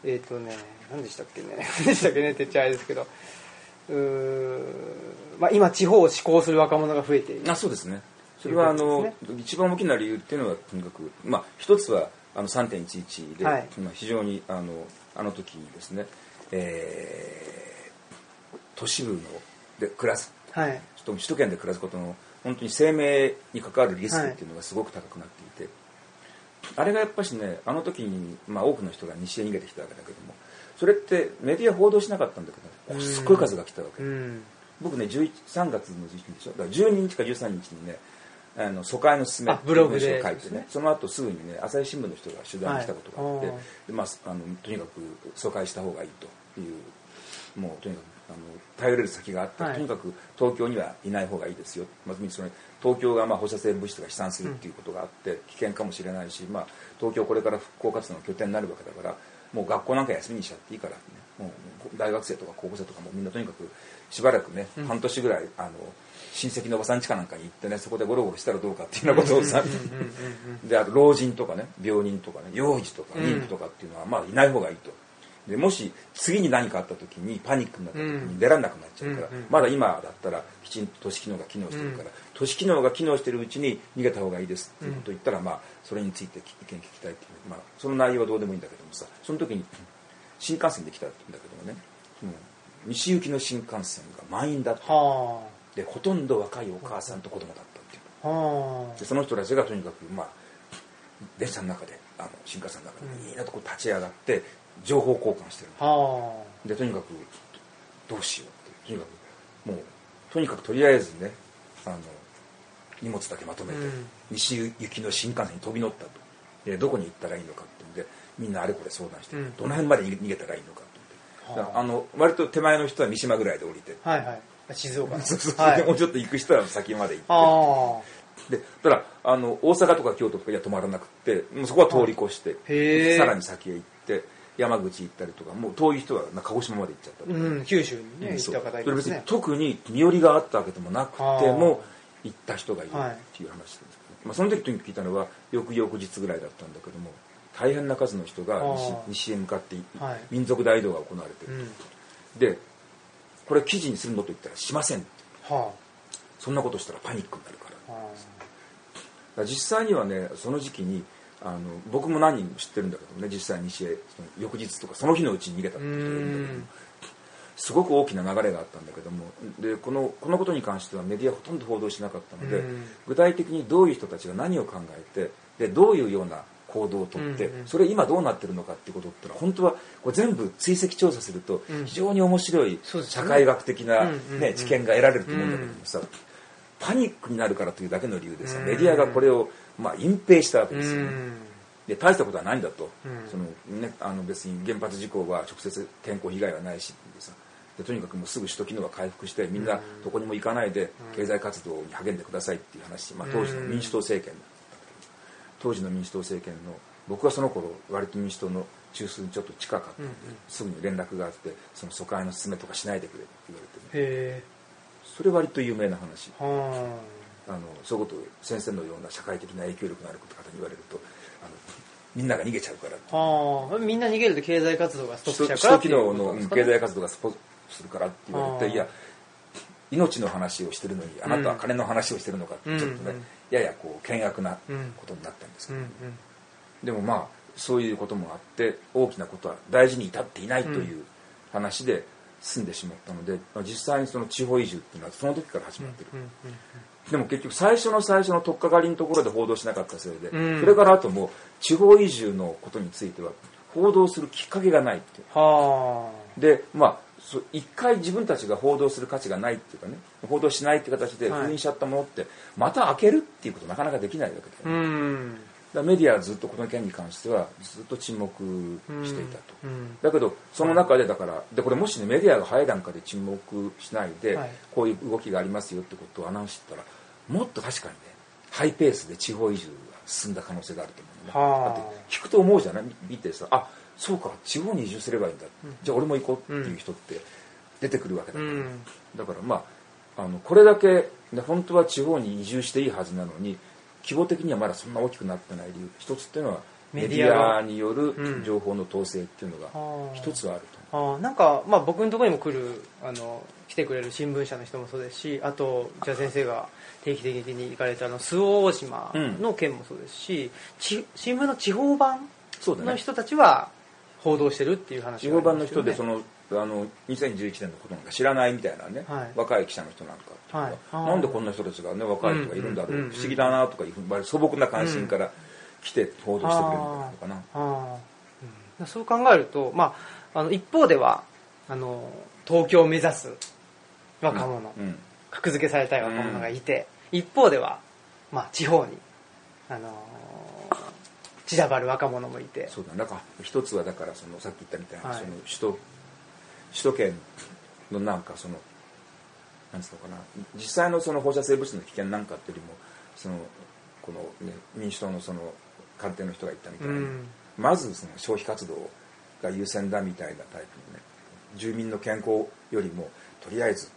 えっ、とね何でしたっけね。*laughs* 何でしたっけねって言っちゃあれですけど。うーまあ、今地方を志向する若者が増えている。あそうですね。それはあの、こと一番大きな理由っていうのはとにかく、まあ、一つはあの3.11で、はい。まあ、非常にあのあの時にですね、えー都市部ので暮らす。はい。首都首都圏で暮らすことの本当に生命に関わるリスクっていうのがすごく高くなっていて、あれがやっぱしねあの時に、まあ、多くの人が西へ逃げてきたわけだけどもそれってメディア報道しなかったんだけどすっごい数が来たわけ、うん僕ね11 3月の11日でしょ？だから12日か13日にねあの疎開の勧めあブログを書いてね。その後すぐにね朝日新聞の人が取材に来たことがあって、はいでまあ、あのとにかく疎開した方がいいというもうとにかくあの頼れる先があった。ら、はい。とにかく東京にはいない方がいいですよ。まずその東京がまあ放射性物質が飛散するっていうことがあって、危険かもしれないし、まあ、東京これから復興活動の拠点になるわけだからもう学校なんか休みにしちゃっていいから、ね、もう大学生とか高校生とかもみんなとにかくしばらくね、半年ぐらいあの親戚のおばさん家かなんかに行ってねそこでゴロゴロしたらどうかっていうようなことをさであと老人とかね病人とかね幼児とか妊婦とかっていうのはまあいない方がいいと。でもし次に何かあった時にパニックになった時に出られなくなっちゃうから、うんうん。まだ今だったらきちんと都市機能が機能してるから、都市機能が機能してるうちに逃げた方がいいですっていうことを言ったら、まあそれについて意見聞きたいっていう、まあ、その内容はどうでもいいんだけどもさその時に新幹線で来たんだけどもね、うん西行きの新幹線が満員だってはでほとんど若いお母さんと子供だったっていう。でその人たちがとにかくまあ電車の中であの新幹線の中でみんなとこう立ち上がって情報交換してる。でとにかくどうしようってとにかくもうとにかくとりあえずねあの荷物だけまとめて、うん。西行きの新幹線に飛び乗ったと。でどこに行ったらいいのかってんでみんなあれこれ相談して、うん。どの辺まで逃げたらいいのかあの割と手前の人は三島ぐらいで降りて、あはいはい。静岡。のそうそう。はい。*laughs* もうちょっと行く人は先まで行って。あでただあの大阪とか京都とかには止まらなくってもうそこは通り越して、さらに先へ行って山口行ったりとかもう遠い人はな鹿児島まで行っちゃったうん九州にね行そう。った方いすね。特に身寄りがあったわけでもなくても行った人がいるはいっていう話ですけど、まあ、その時とに聞いたのは翌々日ぐらいだったんだけども大変な数の人が西へ向かっていはい。民族大移動が行われてる、うん。でこれ記事にするのと言ったらしませんはそんなことしたらパニックになるから。あ。はだから実際にはねその時期にあの僕も何人も知ってるんだけどね実際西へ翌日とかその日のうちに逃げたって人がいるんだけども。すごく大きな流れがあったんだけども。でこのこのことに関してはメディアほとんど報道しなかったのでうん。具体的にどういう人たちが何を考えてでどういうような行動をとってうんうん。それ今どうなってるのかっていうことってのは本当はこれ全部追跡調査するとうん。非常に面白い社会学的な、ね、知見が得られると思うんだけどもさパニックになるからというだけの理由でさメディアがこれをまあ隠蔽したわけうですよね。ん。で大したことはないんだと、うん。そのね、あの別に原発事故は直接健康被害はないしでさでとにかくもうすぐ首都機能が回復してみんなどこにも行かないで経済活動に励んでくださいっていう話、まあ、当時の民主党政権だ当時の民主党政権の僕はその頃割と民主党の中枢にちょっと近かった。んで、すぐに連絡があってその疎開の進めとかしないでくれって言われてね。へそれ割と有名な話。あ。のそういうことを先生のような社会的な影響力のある方に言われるとあのみんなが逃げちゃうからあはあ。みんな逃げると経済活動がストップしちゃう首から都機能のうん経済済活動がスポするからって言われていや命の話をしてるのにあなたは金の話をしてるのかってちょっとね、うんうんややこう険悪なうん。ことになったんですけど、うんうん。でもまあそういうこともあって大きなことは大事に至っていないという話で済んでしまったので、まあ実際にその地方移住っていうのはその時から始まってる、うんうんでも結局最初の最初の取っかかりのところで報道しなかったせいで、うん。それからあともう地方移住のことについては報道するきっかけがないっていう。はでまあそ一回自分たちが報道する価値がないっていうかね報道しないっていう形ではい。封印しちゃったものって、また開けるっていうことなかなかできないわけだかん。らメディアはずっとこの件に関してはずっと沈黙していたと、うん。だけどその中でだからでこれもしねメディアが早い段階で沈黙しないで、はい。こういう動きがありますよってことをアナウンスしたらもっと確かにねハイペースで地方移住が進んだ可能性があると思うね。はあ。だって聞くと思うじゃない？見てさあそうか地方に移住すればいいんだ、じゃあ俺も行こうっていう人って出てくるわけだから、うん。だからまああのこれだけ、ね、本当は地方に移住していいはずなのに規模的にはまだそんな大きくなってない理由一つっていうのはメメディアによるうん。情報の統制っていうのがはあ。一つはあると、あ。ーなんか、まあ、僕のところにも来るあの来てくれる新聞社の人もそうですしあとじゃあ先生が定期的に行かれたあの周防大島の件もそうですし、ち新聞の地方版の人たちは報道してるっていう話地方版の人でそそのあの2011年のことなんか知らないみたいなね、はい。若い記者の人なんか。ははいなんでこんな人たちがね若い人がいるんだろう、うんうん不思議だなとかいうふうに素朴な関心から来て報道してくれるのかな、うん。そう考えると、まあ、あの一方ではあの東京を目指す若者、うん。格付けされたい若者がいて、一方では、まあ、地方に、あのー散らばる若者もいて。そうだなんか一つはだからそのさっき言ったみたいな、はい。その首都首都圏のなんかそのなんつうのかな実際のその放射性物質の危険なんかっていうよりもそのこの、ね、民主党のその官邸の人が言ったみたいに、うん。まずその消費活動が優先だみたいなタイプのね住民の健康よりもとりあえず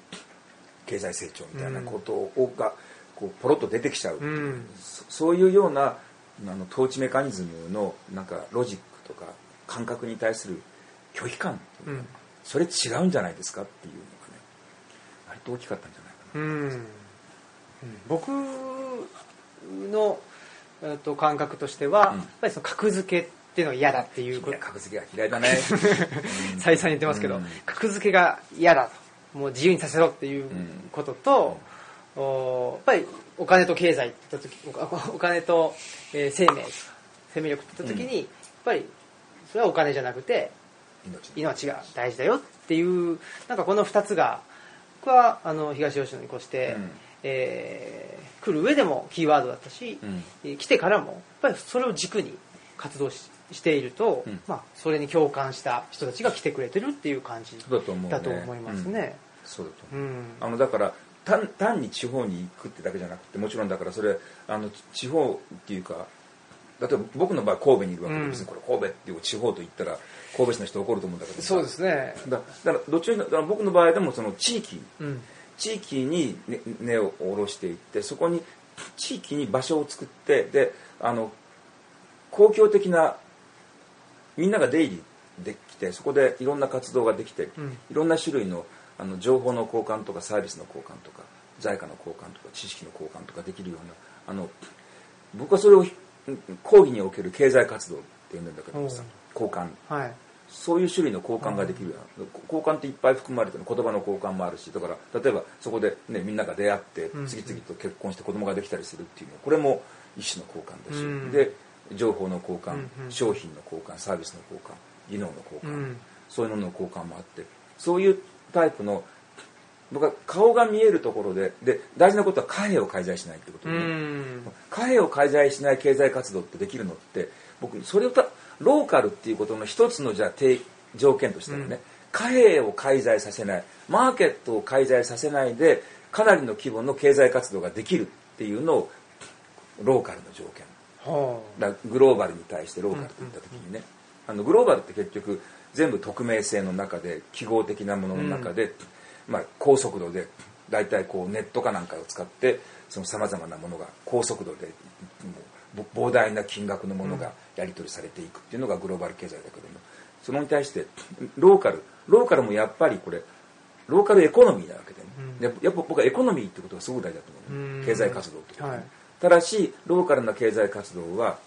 経済成長みたいなことをがこうポロッと出てきちゃうう、うん。そそういうようなあの統治メカニズムのなんかロジックとか感覚に対する拒否感うん。それ違うんじゃないですかっていうのがね割と大きかったんじゃないかな。うん。うん。僕の、えっと感覚としては、うん。やっぱりその格付けっていうのが嫌だっていうこと。格付けが嫌いだね。う *laughs* ん再三言ってますけど、うん。格付けが嫌だと。もう自由にさせろっていうことと、おやっぱりお金と経済って言った時おお金と、えー生命とか生命力って言った時に、やっぱりそれはお金じゃなくて命。命が大事だよっていうなんかこの2つが僕はあの東吉野に越して、うん。えー来る上でもキーワードだったし、うん。えー来てからもやっぱりそれを軸に活動ししていると、うん。まあ、それに共感した人たちが来てくれてるっていう感じだと思うね。だと思いますね。そうだと。うん。あのだから単単に地方に行くってだけじゃなくてもちろんだからそれあの地方っていうか例えば僕の場合神戸にいるわけで、うん。別にこれ神戸っていう地方と言ったら神戸市の人怒ると思うんだけどさ。そうですね。だだからどっちだから僕の場合でもその地域うん。地域に根根を下ろしていってそこに地域に場所を作ってであの公共的なみんなが出入りできてそこでいろんな活動ができて、うん。いろんな種類のあの情報の交換とかサービスの交換とか財貨の交換とか知識の交換とかできるようなあの僕はそれを講義における経済活動って言うんだけどさ交換。はい。そういう種類の交換ができるような交換っていっぱい含まれてる言葉の交換もあるしだから例えばそこで、ね、みんなが出会ってうん。次々と結婚して子供ができたりするっていうのはこれも一種の交換だし、うん。で情報の交換、うんうん。商品の交換サービスの交換技能の交換、うん。そういうのの交換もあってそういうタイプの僕は顔が見えるところでで大事なことは貨幣を介在しないってことうで、貨幣を介在しない経済活動ってできるのって僕それをたローカルっていうことの一つのじゃあ定条件としてはね、うん。貨幣を介在させないマーケットを介在させないでかなりの規模の経済活動ができるっていうのをローカルの条件。はだからグローバルに対してローカルといった時にね、あのグローバルって結局全部匿名性の中で記号的なものの中で、まあ、高速度で大体こうネットかなんかを使ってそのさまざまなものが高速度で膨大な金額のものがやり取りされていくっていうのがグローバル経済だけども。そのに対してローカルローカルもやっぱりこれローカルエコノミーなわけでね、うん。やっぱやっぱ僕はエコノミーってことがすごく大事だと思うね、うん。経済活動とはね。はい。ただしローカルな経済活動は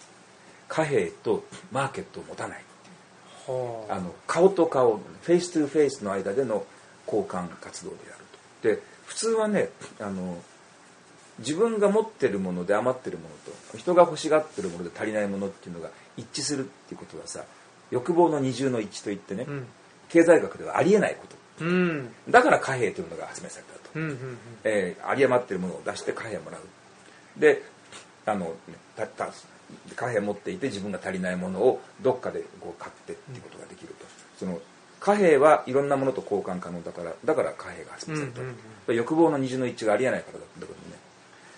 貨幣とマーケットを持たない。はあの顔と顔 face to face の間での交換活動であると。で普通はねあの自分が持ってるもので余ってるものと人が欲しがってるもので足りないものっていうのが一致するっていうことはさ欲望の二重の一致といってね、うん。経済学ではありえないこと。うん。だから貨幣というのが発明されたと、うんうんえー有り余ってるものを出して貨幣をもらう。であのたた貨幣を持っていて自分が足りないものをどっかでこう買ってっていうことができると、その貨幣はいろんなものと交換可能だからだから貨幣が発明されたと、うんうん欲望の二重の一致がありえないからだったんだけどね。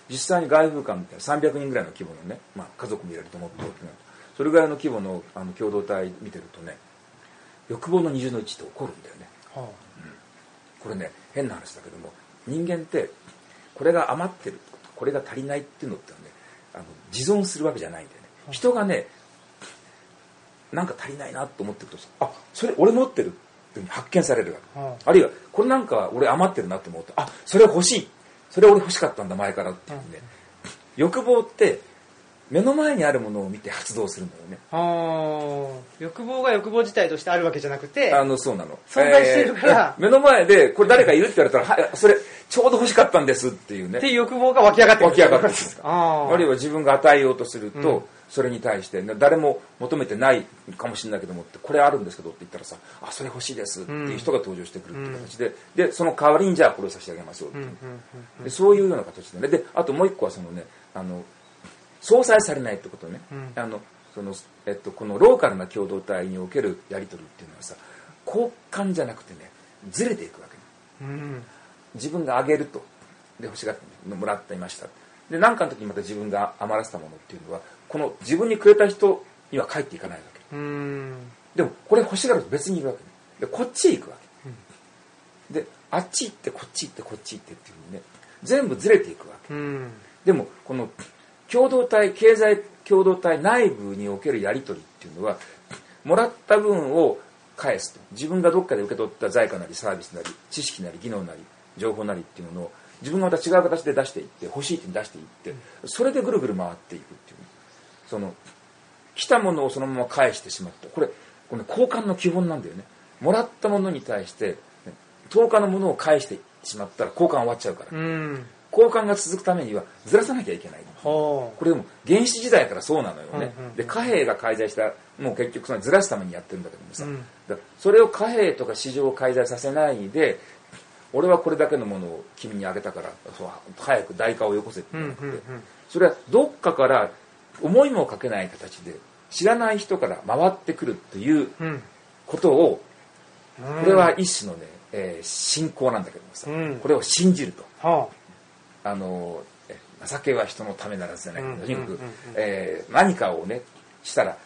実際に外風館みたいな300人ぐらいの規模のね、まあ、家族も入れるともっと大きくな。るそれぐらいの規模のあの共同体見てるとね欲望の二重の一致って起こるんだよね。はこれね変な話だけども人間ってこれが余ってるこれが足りないっていうのってねあの自存するわけじゃないんだよね。人がねなんか足りないなと思ってるとさあそれ俺持ってるっていうふうに発見されるわけ、はあるいはこれなんか俺余ってるなって思うとあそれ欲しい。それ俺欲しかったんだ前からっていうね、欲望って目の前にあるものを見て発動するんだよね。はあ。欲望が欲望自体としてあるわけじゃなくてあのそうなの。存在してるから。えー目の前でこれ誰かいるって言われたらはいそれちょうど欲しかったんですっていうね。っていう欲望が湧き上がってくる。湧き上がってくる。ああるいは自分が与えようとすると、うん。それに対して誰も求めてないかもしれないけどもってこれあるんですけどって言ったらさあそれ欲しいですっていう人が登場してくるっていう形で、でその代わりにじゃあこれを差し上げますよっていう、そういうような形でね。であともう一個はそのねあの相殺されないってことね、うん。あのそのえっと、このローカルな共同体におけるやり取りっていうのはさ交換じゃなくてねずれていくわけね。うん。自分があげると。で欲しがってもらっていました。で何かの時にまた自分が余らせたものっていうのはこの自分にくれた人には返っていかないわけ。うん。でもこれ欲しがると別にいるわけね。でこっちへ行くわけ、であっち行ってこっち行ってこっち行ってっていうふうにね全部ずれていくわけ。うん。でもこの共同体経済共同体内部におけるやり取りっていうのはもらった分を返すと。自分がどっかで受け取った財貨なりサービスなり知識なり技能なり情報なりっていうものを自分がまた違う形で出していって欲しいって出していってそれでぐるぐる回っていくっていう。その来たものをそのまま返してしまった。これこれ、ね、交換の基本なんだよね。もらったものに対して10日のものを返してしまったら交換終わっちゃうから。うん。交換が続くためにはずらさなきゃいけないはこれでも原始時代からそうなのよね、うんうんうんで貨幣が介在したもう結局そのずらすためにやってるんだけどもさ、うん。だそれを貨幣とか市場を介在させないで俺はこれだけのものを君にあげたからそう早く代価をよこせってなくて、うんうん。それはどっかから思いもかけない形で知らない人から回ってくるっていううん。ことをうん。これは一種のね、えー信仰なんだけどもさ、うん。これを信じると。はあのえ情けは人のためならずじゃないけど、うんとにかくえー何かをねしたら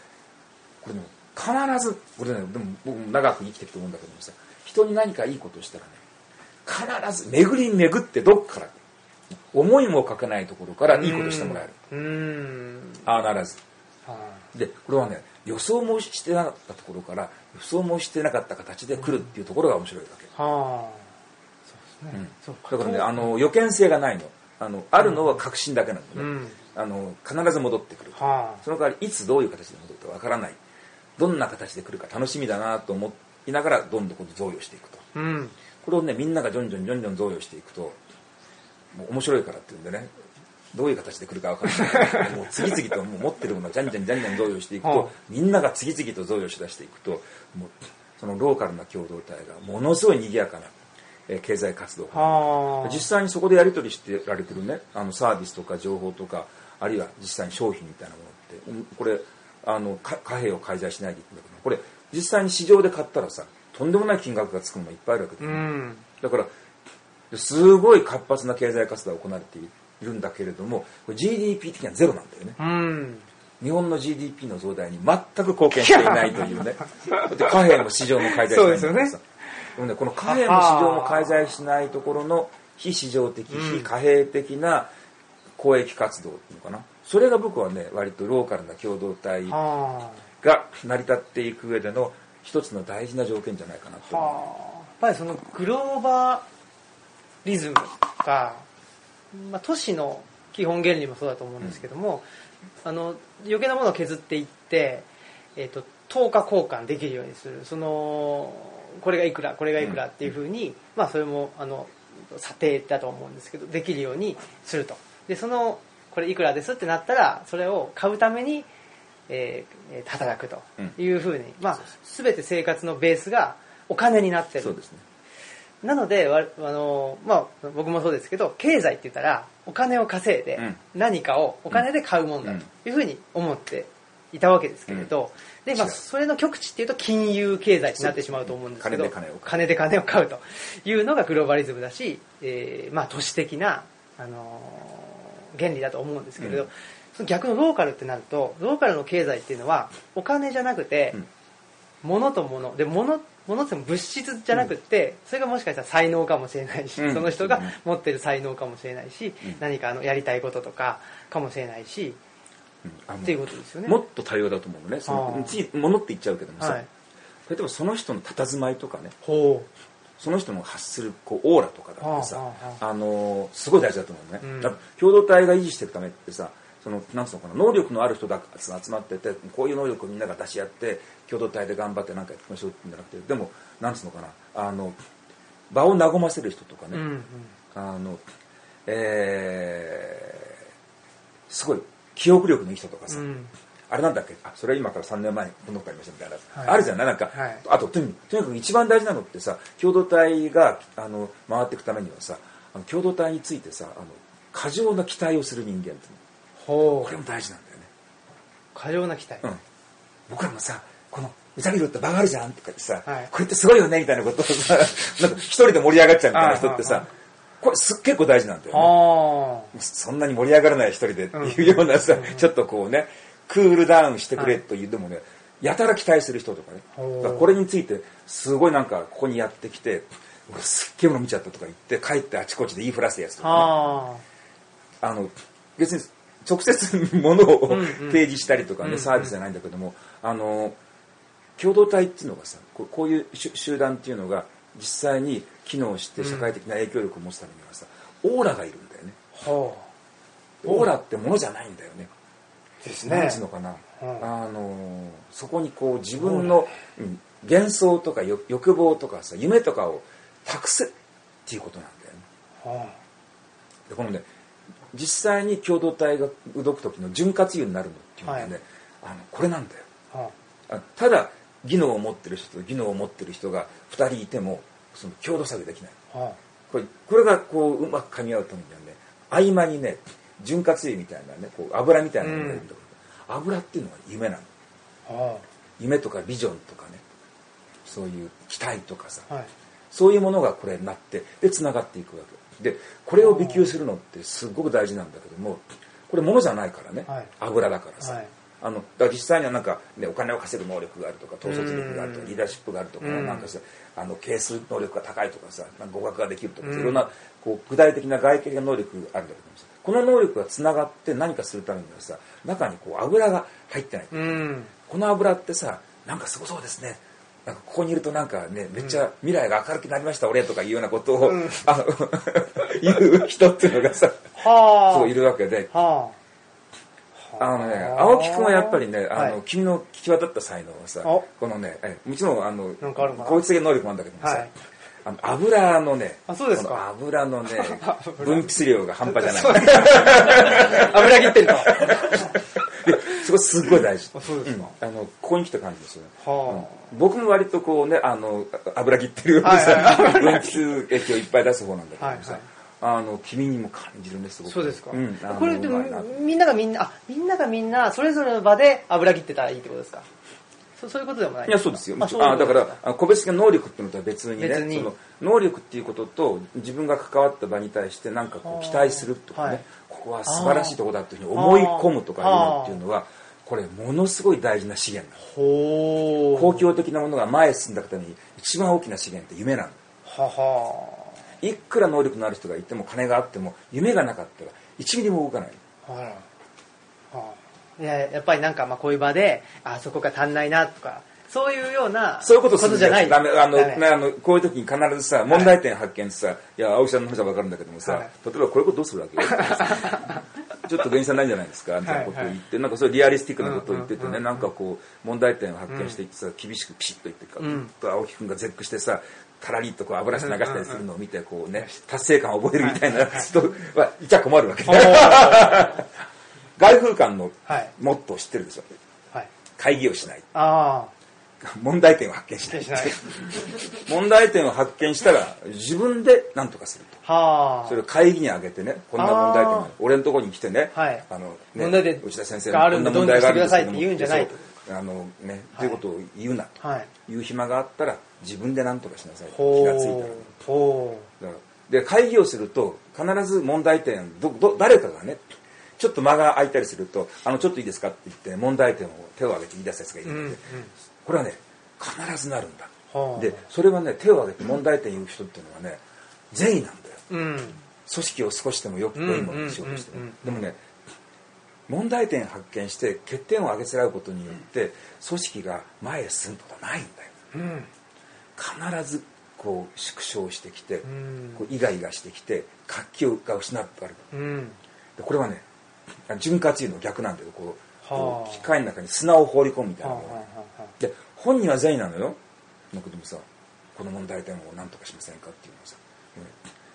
これね必ずこれねでも僕も長く生きてきて思うんだけどもさ人に何かいいことをしたらね必ず巡り巡ってどっから思いもかけないところからいいことしてもらえる。ああならず。はでこれはね予想もしてなかったところから予想もしてなかった形で来るっていうところが面白いわけ、うですねそうだからねあの予見性がないの。あのあるのは確信だけなんだね、うん。あの必ず戻ってくる。はその代わりいつどういう形で戻るかわからない。どんな形で来るか楽しみだなと思いながらどんどん贈与していくと。あうん。これをねみんながじょんじょんじょんじょん贈与していくともう面白いからっていうんでねどういう形で来るかわからない。もう次々ともう持ってるものをじゃんじゃんじゃんじゃん贈与していくはあ。とみんなが次々と贈与しだしていくともうそのローカルな共同体がものすごい賑やかなえー経済活動。実際にそこでやり取りしてられてるね。あのサービスとか情報とかあるいは実際に商品みたいなものって。うんこれあのか貨幣を介在しないでいくんだけどこれ実際に市場で買ったらさとんでもない金額がつくのがいっぱいあるわけだうん。だからすごい活発な経済活動が行われているんだけれども GDP 的にはゼロなんだよね。うん。日本の GDP の増大に全く貢献していないというね。*laughs* 貨幣も市場も介在しないんだからさ。でもねこの貨幣も市場も介在しないところの非市場的、非貨幣的な公益活動っていうのかな。それが僕はね割とローカルな共同体はが成り立っていく上での一つの大事な条件じゃないかなとう。はあ。やっぱりそのグローバリズムが、まあ、都市の基本原理もそうだと思うんですけども、あの余計なものを削っていって、えっと等価交換できるようにする。そのこれがいくらこれがいくらっていうふうに、まあそれもあの査定だと思うんですけどできるようにすると。でそのこれいくらですってなったらそれを買うために、えーえー働くというふうに、まあ全て生活のベースがお金になってる。そうですね。なので、わあのまあ、僕もそうですけど、経済って言ったら、お金を稼いでうん、何かをお金で買うもんだというふうに思っていたわけですけれど、で、まあ、それの極致っていうと、金融経済になってしまうと思うんですけど、金で金を買う。というのがグローバリズムだし、えーまあ、都市的な、あのー原理だと思うんですけれど、うん。その逆のローカルってなると、ローカルの経済っていうのは、お金じゃなくて、うん。物と物。で物物っても物質じゃなくって、それがもしかしたら才能かもしれないし、うん。その人が持ってる才能かもしれないし、うん。何かあのやりたいこととかかもしれないし、っていうことですよね。もっと多様だと思うのね。そあのあつい物って言っちゃうけどもさ、はい。例えばその人の佇まいとかね、ほその人の発するこうオーラとかだってさ、はあはあのーすごい大事だと思うね、うん。だから共同体が維持していくためってさそのなんつうのかな能力のある人が集まっててこういう能力をみんなが出し合って共同体で頑張って何かやっていきましょうってんじゃなくてでもなんつうのかなあの場を和ませる人とかね、う、うんうん、あのえーすごい記憶力のいい人とかさ、うん。あれなんだっけ？あそれは今から3年前にこの子ありましたみたいな、はい。あるじゃないなんか、はい。あととにとにかく一番大事なのってさ共同体があの回っていくためにはさあの共同体についてさあの過剰な期待をする人間ってほう。これも大事なんだよね、過剰な期待、うん、僕らもさこのうさぎるって場があるじゃんとか言ってさ、はい。これってすごいよねみたいなことをさ *laughs* なんか一人で盛り上がっちゃうみたいな人ってさあああこれす結構大事なんだよね。あ。そんなに盛り上がらない一人でっていうようなさ、ちょっとこうね、クールダウンしてくれという、でもね、やたら期待する人とかね。これについて、すごいなんか、ここにやってきて、俺すっげえもの見ちゃったとか言って、帰ってあちこちで言いふらすやつとか、ね、あ。あの、別に直接物をうんうん。提示したりとかね、うんうん。サービスじゃないんだけども、あの、共同体っていうのがさ、こういう集集団っていうのが、実際に機能して社会的な影響力を持つためにはさ、オーラがいるんだよね。あほオーラってものじゃないんだよね。うですね。つうのかな、うん。あのそこにこう自分の、うん幻想とか欲欲望とかさ夢とかを託せっていうことなんだよね。はでこのね実際に共同体が動く時の潤滑油になるのっていうのはね、はい。あのこれなんだよ。あはあただ技能を持ってる人と技能を持ってる人が2人いてもその共同作業できない。あはこれこれがこううまく噛み合うためにはね。合間にね潤滑油みたいなねこう油みたいなのが出るんだけど、油っていうのは夢なの。夢とかビジョンとかね。そういう期待とかさ。あはい。そういうものがこれになってでつながっていくわけ。でこれを美給するのってすごく大事なんだけどもこれ物じゃないからね、はい。油だからさ、はいあのだ実際にはなんか、ね、お金を稼ぐ能力があるとか統率力があるとかうん。リーダーシップがあるとか、うん。なんかさあの係数能力が高いとかさなんか語学ができるとか、うん。いろんなこう具体的な外形能力があるんだけどもさこの能力がつながって何かするためにはさ中にこう油が入ってないとうん。この油ってさなんかすごそうですね。なんかここにいるとなんかねめっちゃ未来が明るくなりました俺とかいうようなことを、うん。あの *laughs* 言う人っていうのがさはあ。すごいいるわけで。はああのね青木君はやっぱりねあ。の、はい。君の聞き渡った才能はさお。このねえもちろんあの効率的な？能力もあるんだけどもさ、はい。あの油のねあそうですか。油のね *laughs* 油。分泌量が半端じゃない。*laughs* 油切ってると *laughs* でそこすっごい大事。あそうですか。ん。あのここに来た感じですよね。はうん。僕も割とこうねあの油切ってるはいはいさ分泌液をいっぱい出す方なんだけどさ、あの君にも感じるねすごく。そうですか、うんこれでもみんながみんなあみんながみんなそれぞれの場で油切ってたらいいってことですか？そそういうことでもない。いやそうですよ。あそういうあだから個別的な能力っていうのとは別にね別に。その能力っていうことと自分が関わった場に対して何かこう期待するとかね、はい。ここは素晴らしいところだっていうふうに思い込むとかいうのっていうのはこれものすごい大事な資源公共的なものが前へ進んだ方に一番大きな資源って夢なの。ははいくら能力のある人がいても金があっても夢がなかったら1ミリも動かない。あらはあいややっぱりなんかまあこういう場であそこが足んないなとかそういうようなそういうことするじゃない。ダメあの、あのこういう時に必ずさ問題点発見してさ、い、や青木さんの話は分かるんだけどもさ、はい。例えばこういうことどうするわけ？*laughs* ちょっと原因さんないんじゃないですか？みたいなことを言って、なんかそういうリアリスティックなことを言っててね、うんうんうんうん。なんかこう問題点を発見していってさ、厳しくピシッと言ってか、うん。と青木君が絶句してさカラリッとこう油して流したりするのを見てこうね達成感を覚えるみたいな人はいちゃ困るわけほう *laughs* 外風館のはい。モットー知ってるでしょ？はい。会議をしない。あ問題点を発見しない。*laughs* 問題点を発見したら自分で何とかすると。はあ。それを会議に挙げてねこんな問題点俺のところに来てね、はい。あのね問題点内田先生こんな問題があるんですけどどうにかしてくださいって言うんじゃないと。そうあのね、はい。ということを言うなと、はい。いう暇があったら自分で何とかしなさい気がついたらうほだからで会議をすると必ず問題点どど誰かがねちょっと間が空いたりすると「あのちょっといいですか?」って言って問題点を手を挙げて言い出すやつがいうるうんん。で、これはね必ずなるんだ。はあ。でそれはね手を挙げて問題点言う人っていうのはね善意なんだよ。うん。組織を少しでもよく良いものにしようとしてるうんうんうんでもね問題点発見して欠点を挙げつらうことによって組織が前へ進むことはないんだよ。うん必ずこう縮小してきて、うん。こうイガイガしてきて活気が失ってある。うん。でこれはね潤滑油の逆なんだよ。こうはあ。こう機械の中に砂を放り込むみたいはあなもの、はあはあで本人は善意なのよ。だけどもさこの問題点を何とかしませんかっていうのをさ、うん。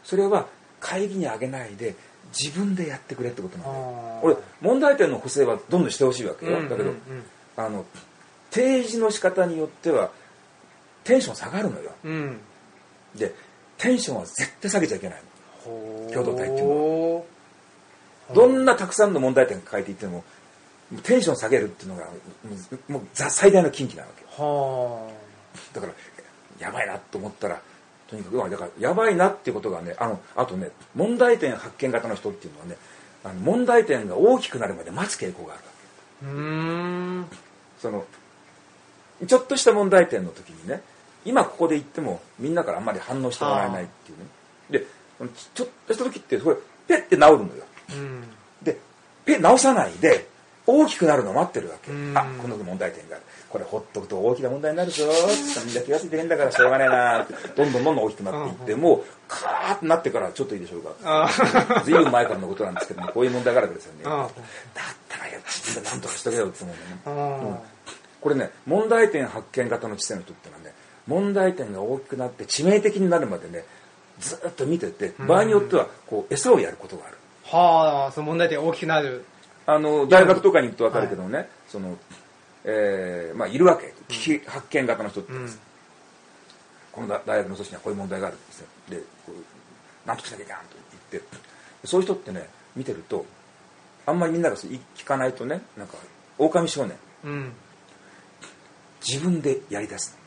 それは会議にあげないで自分でやってくれってことなんだよ。俺問題点の補正はどんどんしてほしいわけよ、だけど、うんうん。うんあの提示の仕方によってはテンション下がるのよ。うん。でテンションは絶対下げちゃいけないの。共同体っていうのどんなたくさんの問題点抱えていてもテンション下げるっていうのがもう最大の禁忌なわけ。はだからやばいなと思ったらとにかくだからやばいなっていうことがねあのあとね問題点発見型の人っていうのはねあの問題点が大きくなるまで待つ傾向があるわけ。あうーん。そのちょっとした問題点の時にね今ここで言ってもみんなからあんまり反応してもらえないっていうね。でちょっとした時ってこれペッて治るのよ。うん。でペッ直さないで大きくなるのを待ってるわけ。うん。あこの問題点がある。これほっとくと大きな問題になるぞ。ってみんな気が付いてへんだからしょうがねえなどんどんどんどん大きくなっていってもうカーッとなってからちょっといいでしょうか。あ *laughs* ずいぶん前からのことなんですけどもこういう問題があるわけですよね。だあったらや自分で何とかしとけよって思うね。あこれね問題点発見型の知性の人ってのはね問題点が大きくなって致命的になるまでねずっと見てて場合によってはこう餌をやることがある。はあその問題点が大きくなる。あの大学とかに行くと分かるけどね、そのえーまあ、いるわけ。危機発見型の人って、うん。この大大学の組織にはこういう問題があるんですよ。でこうなんとかしなきゃいけないと言って。そういう人ってね見てるとあんまりみんながそう聞かないとねなんか狼少年。うん。自分でやり出す。の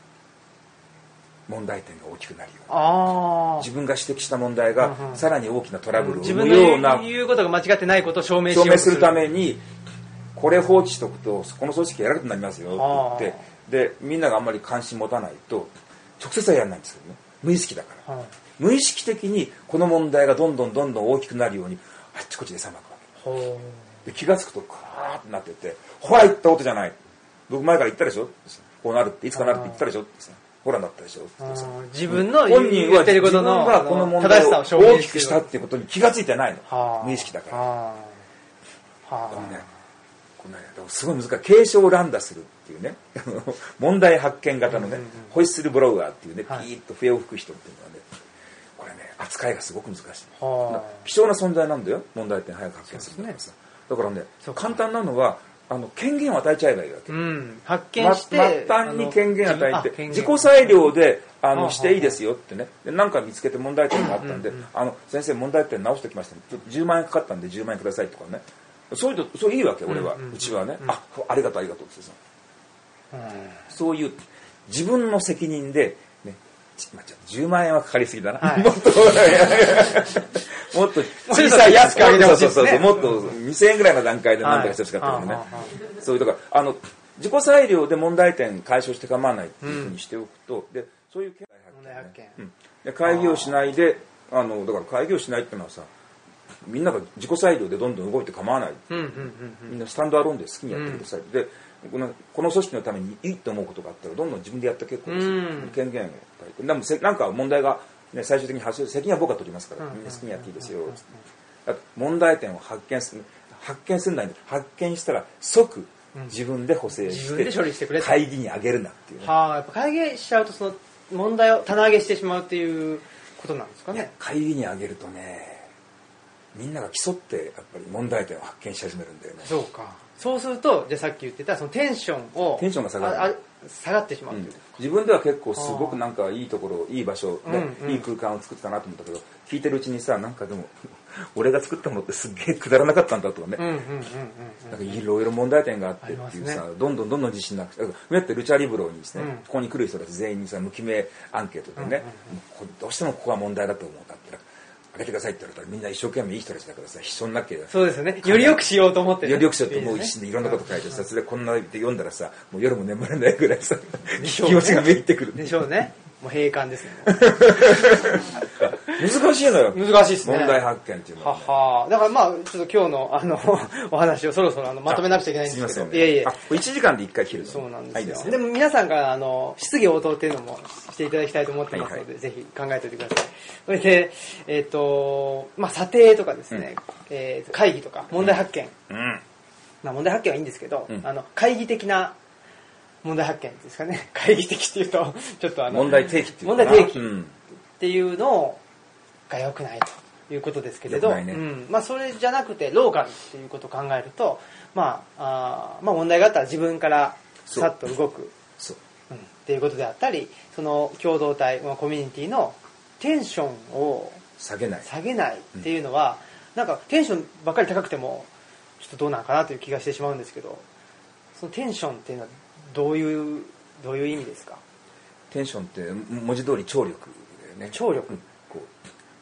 問題点が大きくなるように。ああ自分が指摘した問題がさらに大きなトラブルを生自分のむような言う言うことが間違ってないことを証明証明するためにこれ放置しとくとこの組織やられくなりますよって言ってでみんながあんまり関心持たないと直接はやらないんですけどね。無意識だから。はい無意識的にこの問題がどんどんどんどん大きくなるようにあっちこっちでさまくわけ。ほで気が付くとカーッとなっててほら言ったことじゃない。僕前から言ったでしょ。こうなるっていつかなるって言ったでしょ。ってさほらなったでしょ自分の本人は自分がこの問正題を大きくしたっていうことに気が付いてないの。はあ。無意識だから。このねこのねすごい難しい。継承を乱打するっていうね。*laughs* 問題発見型のね、うんうんうん。ホイッスルブロワーっていうね、はい。ピーッと笛を吹く人っていうのはねこれね扱いがすごく難しい。はあ。貴重な存在なんだよ問題点早く発見するからさ、だからね簡単なのはあの権限を与えちゃえばいいわけ、うん。発見まして末端に権限を与えて自己裁量であのしていいですよってね。で何か見つけて問題点があったんで、うんうんあの先生問題点直してきました、ちょっと10万円かかったんで10万円くださいとかね。そういうのそういいわけ俺は、うちはね、うんあありがとうありがとうってさ。うん。そういう自分の責任で、まあ、ちょっと10万円はかかりすぎだな。はい。*laughs* もっと、もっと小さい安く上げてほしいそうそうそう、もっと2000円ぐらいの段階で何とかしてほしかったけどね。そういうとか、あの、自己裁量で問題点解消して構わないっていうふうにしておくと、で、そういう問題発見うん。で会議をしないで、あの、だから会議をしないっていうのはさ、みんなが自己裁量でどんどん動いて構わない。うんうんうんみんなスタンドアローンで好きにやってください、でこのこの組織のためにいいと思うことがあったらどんどん自分でやった結構です、うん権限をなん。か問題が、ね、最終的に発生責任は僕が取りますから、うんみんな好きにやっていいですよ、問題点を発見する発見するんだ。発見したら即自分で補正して,、自分で処理してくれと会議にあげるなっていうね。はあやっぱ会議しちゃうとその問題を棚上げしてしまうっていうことなんですかね。会議にあげるとねみんなが競ってやっぱり問題点を発見し始めるんだよね。そうかそうするとじゃあさっき言ってたそのテンションをテンションが下がる。下がってしまううん。自分では結構すごくなんかいいところいい場所、ねうんうん。いい空間を作ったなと思ったけど聞いてるうちにさなんかでも *laughs* 俺が作ったものってすっげえくだらなかったんだとかね、なんかいろいろ問題点があってっていうさ、ますどんどんどんどん自信なくてだってルチャリブロにですね、うん。ここに来る人たち全員にさ無記名アンケートでね、こどうしてもここは問題だと思う。んだって言ったら開けてくださいって言われたらみんな一生懸命いい人たちだからさ必勝になっけそうですよね。より良くしようと思ってね。よりよくしようともう一心でいろんなこと書いてさ、それでこんなで読んだらさもう夜も眠れないぐらいさ、ね。気持ちがめいってくる。でしょうねもう閉館ですね。*laughs* 難しいのよ。難しいですね。問題発見っていうのはは、ね、はだからまあちょっと今日のあの *laughs* お話をそろそろあのまとめなくちゃいけないんすですけみませんね。どいえいえ。あこれ1時間で1回切るの？そうなんですよ、はいですね。でも皆さんからあの質疑応答っていうのもしていただきたいと思ってますので、はいはぜひ考えておいてください。それでえっ、とまあ査定とかですね、えー会議とか問題発見、うん。まあ問題発見はいいんですけど、うん。あの会議的な問題発見ですかね。会議的っていうとちょっとあの問題提起っていう問題提起うん。っていうのが良くないということですけれど、ね。うん。まあ、それじゃなくてローカルっていうことを考えると、まあ、あーまあ問題があったら自分からさっと動く、そう。うん。っていうことであったりその共同体、まあ、コミュニティのテンションを下げない。下げないっていうのは、なんかテンションばっかり高くてもちょっとどうなんかなという気がしてしまうんですけどそのテンションっていうのはどういうどういう意味ですか？テンションって文字通り張力だよね。張力。うんこう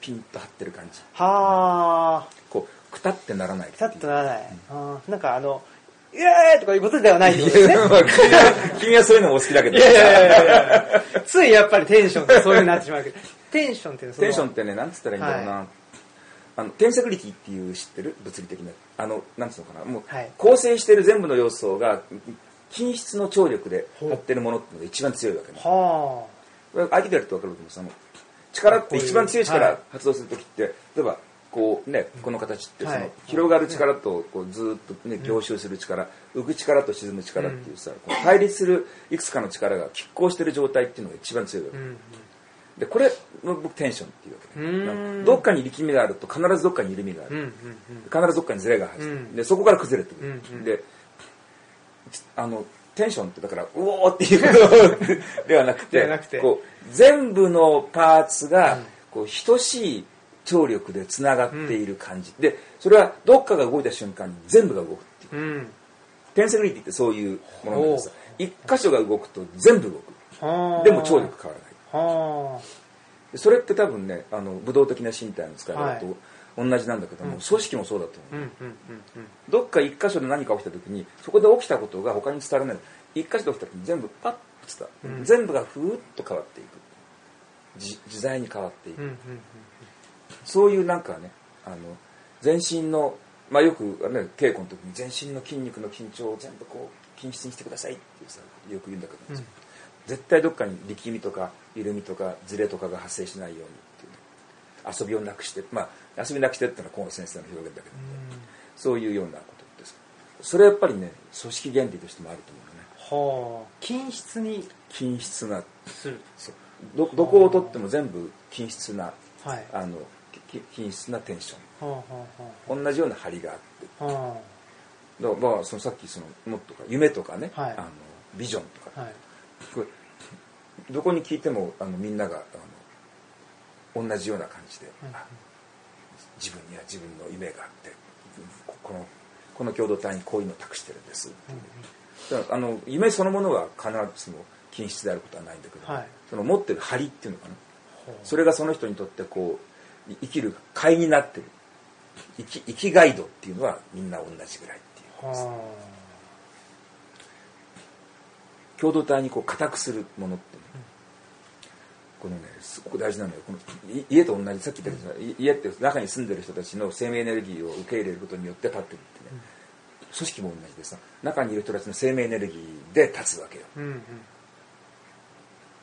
ピンと張ってる感じ。はあ。こうくたってならないピタッとならない、あー。なんかあのイエーイとかいうことではないですね。まあ君はそういうのもお好きだけど。いやいやいやいやついやっぱりテンションってそういうになってしまうけど。テンションってテンションってねなんつったらいいんだろうな、はあのテンセグリティっていう知ってる？物理的な。あのなんつうのかな。もう、はい。構成している全部の要素が均質の張力で張ってるものっていうのが一番強いわけね。はこれ相手でやると分かるけどその力って一番強いはい。力発動する時って例えばこうねこの形ってその、はい。広がる力とこうずーっとね凝集する力、浮く力と沈む力っていうさ、こう対立するいくつかの力が拮抗してる状態っていうのが一番強いわけ、あ、うん、でこれを僕テンションっていうわけね。どっかに力みがあると必ずどっかに緩みがある、うんうんうん。必ずどっかにズレが入ってる、うん。でそこから崩れてくる、うんうん。であのテンションってだからうおーっていうことではなくてこう全部のパーツがうん。こう等しい張力でつながっている感じ、でそれはどっかが動いた瞬間に全部が動くっていう。うん。テンセグリティってそういうものなんですほ一箇所が動くと全部動く。はあ。でも張力変わらない。それって多分ねあの武道的な身体の使い方とは同じなんだけども、うん。組織もそうだと思う、あうんうんうんうん。どっか一箇所で何か起きた時にそこで起きたことが他に伝わらない。一箇所で起きた時に全部パッと伝わる、うん。全部がふーっと変わっていく。じ自在に変わっていく、うんうんそういうなんかねあの全身のまあよく、ね、稽古の時に全身の筋肉の緊張を全部こう均質にしてくださいってさよく言うんだけど、うん。絶対どっかに力みとか緩みとかズレとかが発生しないように遊びをなくしてまあ遊びなくしてってのは河野先生の表現だけど、そういうようなことです。それはやっぱりね組織原理としてもあると思うのね。はあ。均質に均質な。する。そう。どどこをとっても全部均質なはい。あのき均質なテンショはあはあはン同じような張りがあって。あ。はだからまあそのさっきそのもっとか夢とかね、はい。あのビジョンとか、あはい。これどこに聞いてもあのみんながあの同じような感じで、自分には自分の夢があってここのこの共同体にこういうのを託してるんです、だからあの夢そのものは必ずしも均質であることはないんだけど、はい。その持ってる張りっていうのかな。それがその人にとってこうい生きる貝になってる。生き生きガイドっていうのはみんな同じぐらいっていう。は共同体にこう固くするものってね、このねすごく大事なのよ。このい家と同じさっき言ったけど家って中に住んでる人たちの生命エネルギーを受け入れることによって立ってるってね、組織も同じでさ中にいる人たちの生命エネルギーで立つわけよ。あうんうん。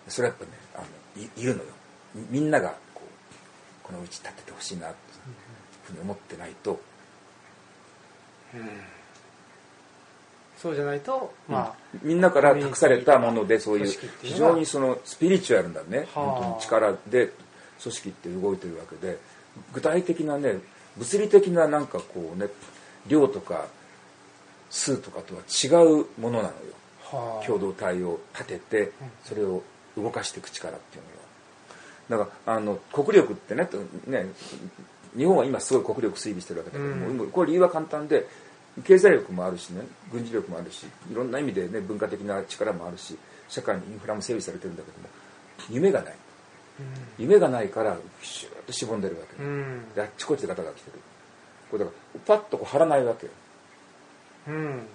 それはやっぱねあのいいるのよ。みみんながこうこのうち立っててほしいなってふうに思ってないとそうじゃないとまあ、みんなから託されたものでそういう非常にそのスピリチュアルなね。はあ。本当に力で組織って動いてるわけで。具体的なね物理的ななんかこうね量とか数とかとは違うものなのよ。はあ。共同体を立ててそれを動かしていく力っていうのはだからあの国力ってねとね日本は今すごい国力整備してるわけだけども、うん。今これ理由は簡単で経済力もあるしね軍事力もあるしいろんな意味でね文化的な力もあるし社会のインフラも整備されてるんだけども夢がない。夢がないからシューッとしぼんでるわけ、うん。であっちこっちでガタが来てる。これだからパッとこう張らないわけよ。うん。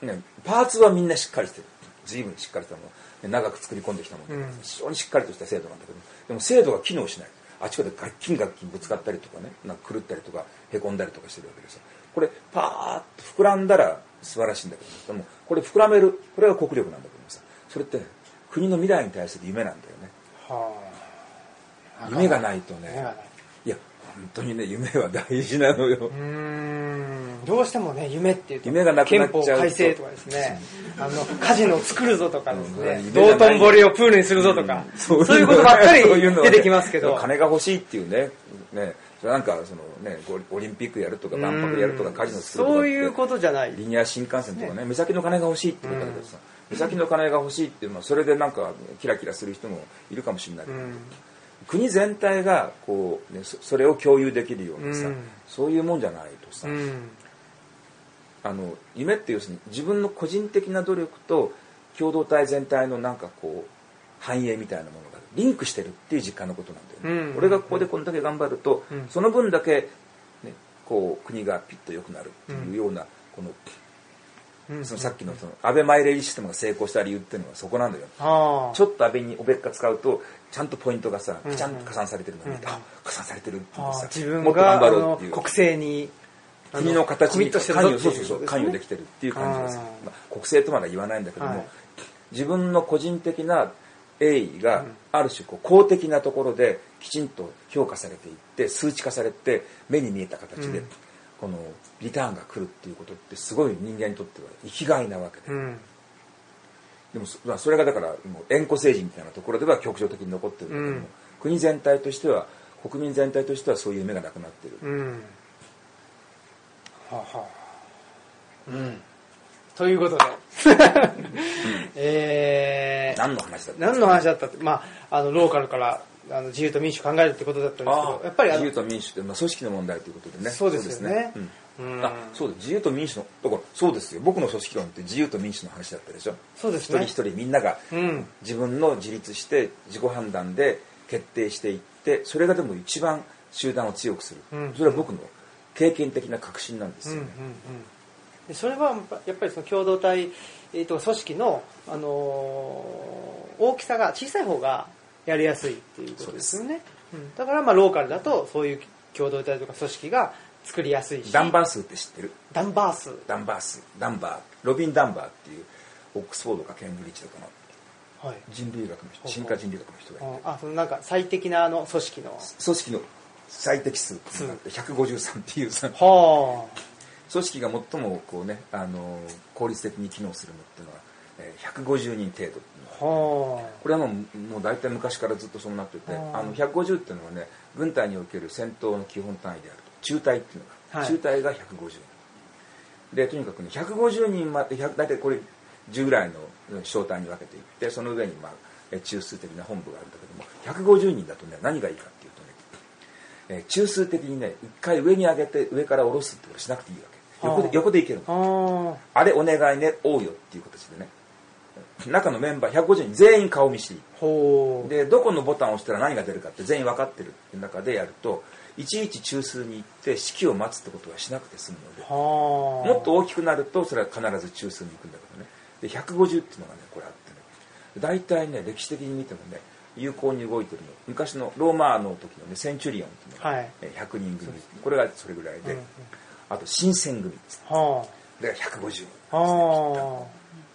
ね、パーツはみんなしっかりしてる。随分しっかりしたもの。ね長く作り込んできたもの、うん。非常にしっかりとした制度なんだけどでも制度が機能しない。あちこちでガッキンガッキンぶつかったりとかねなんか狂ったりとかへこんだりとかしてるわけですよこれパーッと膨らんだら素晴らしいんだけどでもこれ膨らめるこれが国力なんだけどさそれって国の未来に対する夢なんだよね。はあ。夢がないとねい。いや本当にね夢は大事なのよ。うーん。どうしてもね夢っていうと夢がなくなっちゃうと。憲法改正とかですね。あのカジノを作るぞとかですうんね。道頓堀をプールにするぞとか、そういうことばっかり出てきますけど。金が欲しいっていうねねなんかそのねオリンピックやるとか万博やるとかカジノ作るとかそういうことじゃない。リニア新幹線とかね目先の金が欲しいってことだけどさ目先の金が欲しいっていうのはそれでなんかキラキラする人もいるかもしれないけど、うん。国全体がこう、ね、そそれを共有できるようなさ、うん。そういうもんじゃないとさ、うん。あの夢って要するに自分の個人的な努力と共同体全体のなんかこう繁栄みたいなものがリンクしてるっていう実感のことなんだよ。ね、うん。俺がここでこんだけ頑張ると、うん。その分だけ、ね、こう国がピッと良くなるっていうような、このうん。そのさっきのその安倍マイレージシステムが成功した理由っていうのはそこなんだよ。ああちょっと安倍におべっか使うとちゃんとポイントがさうんちゃんと加算されてるのに、うんあ加算されてるっていうあさあ自分もっと頑張ろうっていう。国政にあ国の形にコミットしてる関与ぞっていうそうそうそう関与できてるっていう感じです、あー。まあ、国政とまでは言わないんだけども、はい。自分の個人的な栄意がある種こう公的なところできちんと評価されていって数値化されて目に見えた形で、うん。このリターンが来るっていうことってすごい人間にとっては生きがいなわけで、うん。でもそまあそれがだからもう縁故政治みたいなところでは局所的に残ってるんだけども、うん。国全体としては国民全体としてはそういう夢がなくなってる、うん。はあはあ。うん。ということで。*laughs* えー。何の話だった何の話だったってまああのローカルからあの自由と民主考えるってことだったんですけどやっぱり自由と民主って、まあ、組織の問題ということでね。そうですよね。そうです自由と民主のだからそうですよ。僕の組織論って自由と民主の話だったでしょ。そうですね。一人一人みんながうん。自分の自立して自己判断で決定していってそれがでも一番集団を強くする、うん。それは僕の経験的な確信なんですうんうんよね、うん。でそれはやっぱりその共同体、えー、と組織の、あのー大きさが小さい方がやりやすいっていうことですよね。うん。だからまあローカルだとそういう共同体とか組織が作りやすいし。ダンバー数って知ってる？ダンバース。ダンバー数ダンバー。ロビン・ダンバーっていうオックスフォードかケンブリッジとかのはい。人類学の人進化人類学の人がいて。うんあそのなんか最適なあの組織の。組織の最適数っていうのがあって153っていうさは組織が最もこうねあの効率的に機能するのっていうのは、えー150人程度これはもうもう大体昔からずっとそうなっててあの150っていうのはね軍隊における戦闘の基本単位であると。中隊っていうのが、はい。中隊が150人。でとにかくね150人まで100大体これ10ぐらいの小隊に分けていってその上に、まあ、え中数的な本部があるんだけども150人だとね何がいいかっていうとね、えー中数的にね一回上に上げて上から下ろすってことしなくていいわけ。横で横でいけるの。あはあれお願いね、おうよっていう形でね。中のメンバー150人全員顔見知り。でどこのボタンを押したら何が出るかって全員分かってるって中でやるといちいち中枢に行って指揮を待つってことはしなくて済むのではあ。もっと大きくなるとそれは必ず中枢に行くんだけどね。で150っていうのがねこれあってね。大体ね歴史的に見てもね有効に動いてるの。昔のローマの時のねセンチュリオンっていうのが、はい。えー100人組。これがそれぐらいで、うんうん。あと新選組です。はだから150人あ。は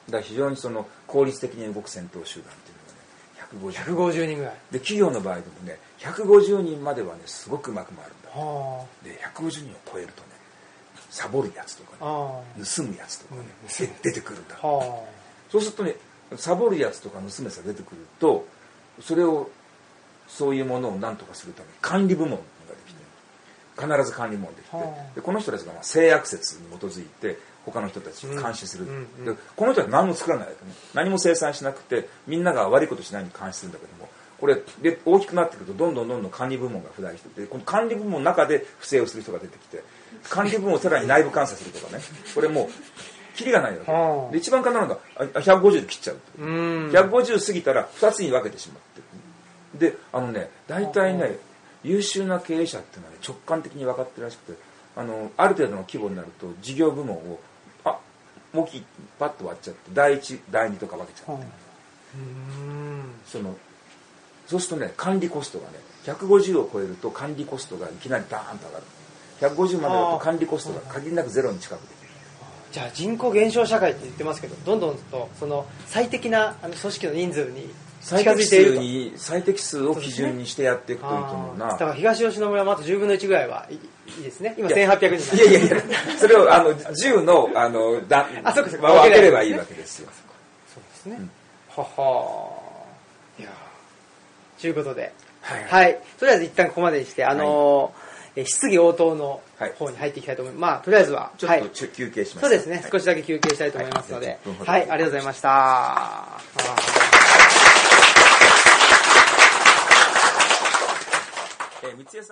だから非常にその効率的に動く戦闘集団っていうのがねあ。150 150人ぐらい。で企業の場合でもね150人まではねすごくうまく回るんだはで150人を超えるとねサボるやつとかあ。ねあ盗むやつとかね、うんで出てくるんだそうするとねサボるやつとか盗むやつが出てくるとそれをそういうものを何とかするために管理部門ができて必ず管理部門できて、はあでこの人たちがまあ性悪説に基づいて他の人たちを監視する、この人は何も作らない。わけね何も生産しなくてみんなが悪いことしないように監視するんだけどもこれで大きくなってくるとどんどんどんどん管理部門が不大しててこの管理部門の中で不正をする人が出てきて管理部門をさらに内部監査するとかね。これもうキリがないわけ、はあ。で一番簡単なのがあ150で切っちゃう。うん。150過ぎたら2つに分けてしまって。るであのね大体ね優秀な経営者っていうのは、ね、直感的に分かってるらしくてあのある程度の規模になると事業部門をあ大きいパッと割っちゃって第1第2とか分けちゃって、はうん。そのそうするとね管理コストがね150を超えると管理コストがいきなりダーンと上がる。150までだと管理コストが限りなくゼロに近くできる。じゃあ人口減少社会って言ってますけど、どんどんとその最適なあの組織の人数に近最適づいていると。数に最適数を基準にしてやっていくといいと思うな。だから東吉野村もあと10分の1ぐらいはいいいいですね。今1800人。いやいやいや、それをあの10のあのだあそうかそうか。まあ分ければいいわけですよ。そうですね。はは。いやー。ということで、はい。はい。とりあえず一旦ここまでにして、あの質疑応答のはい。方に入っていきたいと思います。まあ、とりあえずは、はいちょっと休憩します。そうですね、はい。少しだけ休憩したいと思いますので、はい。10分ほど。はい、ありがとうございました。えー三江さん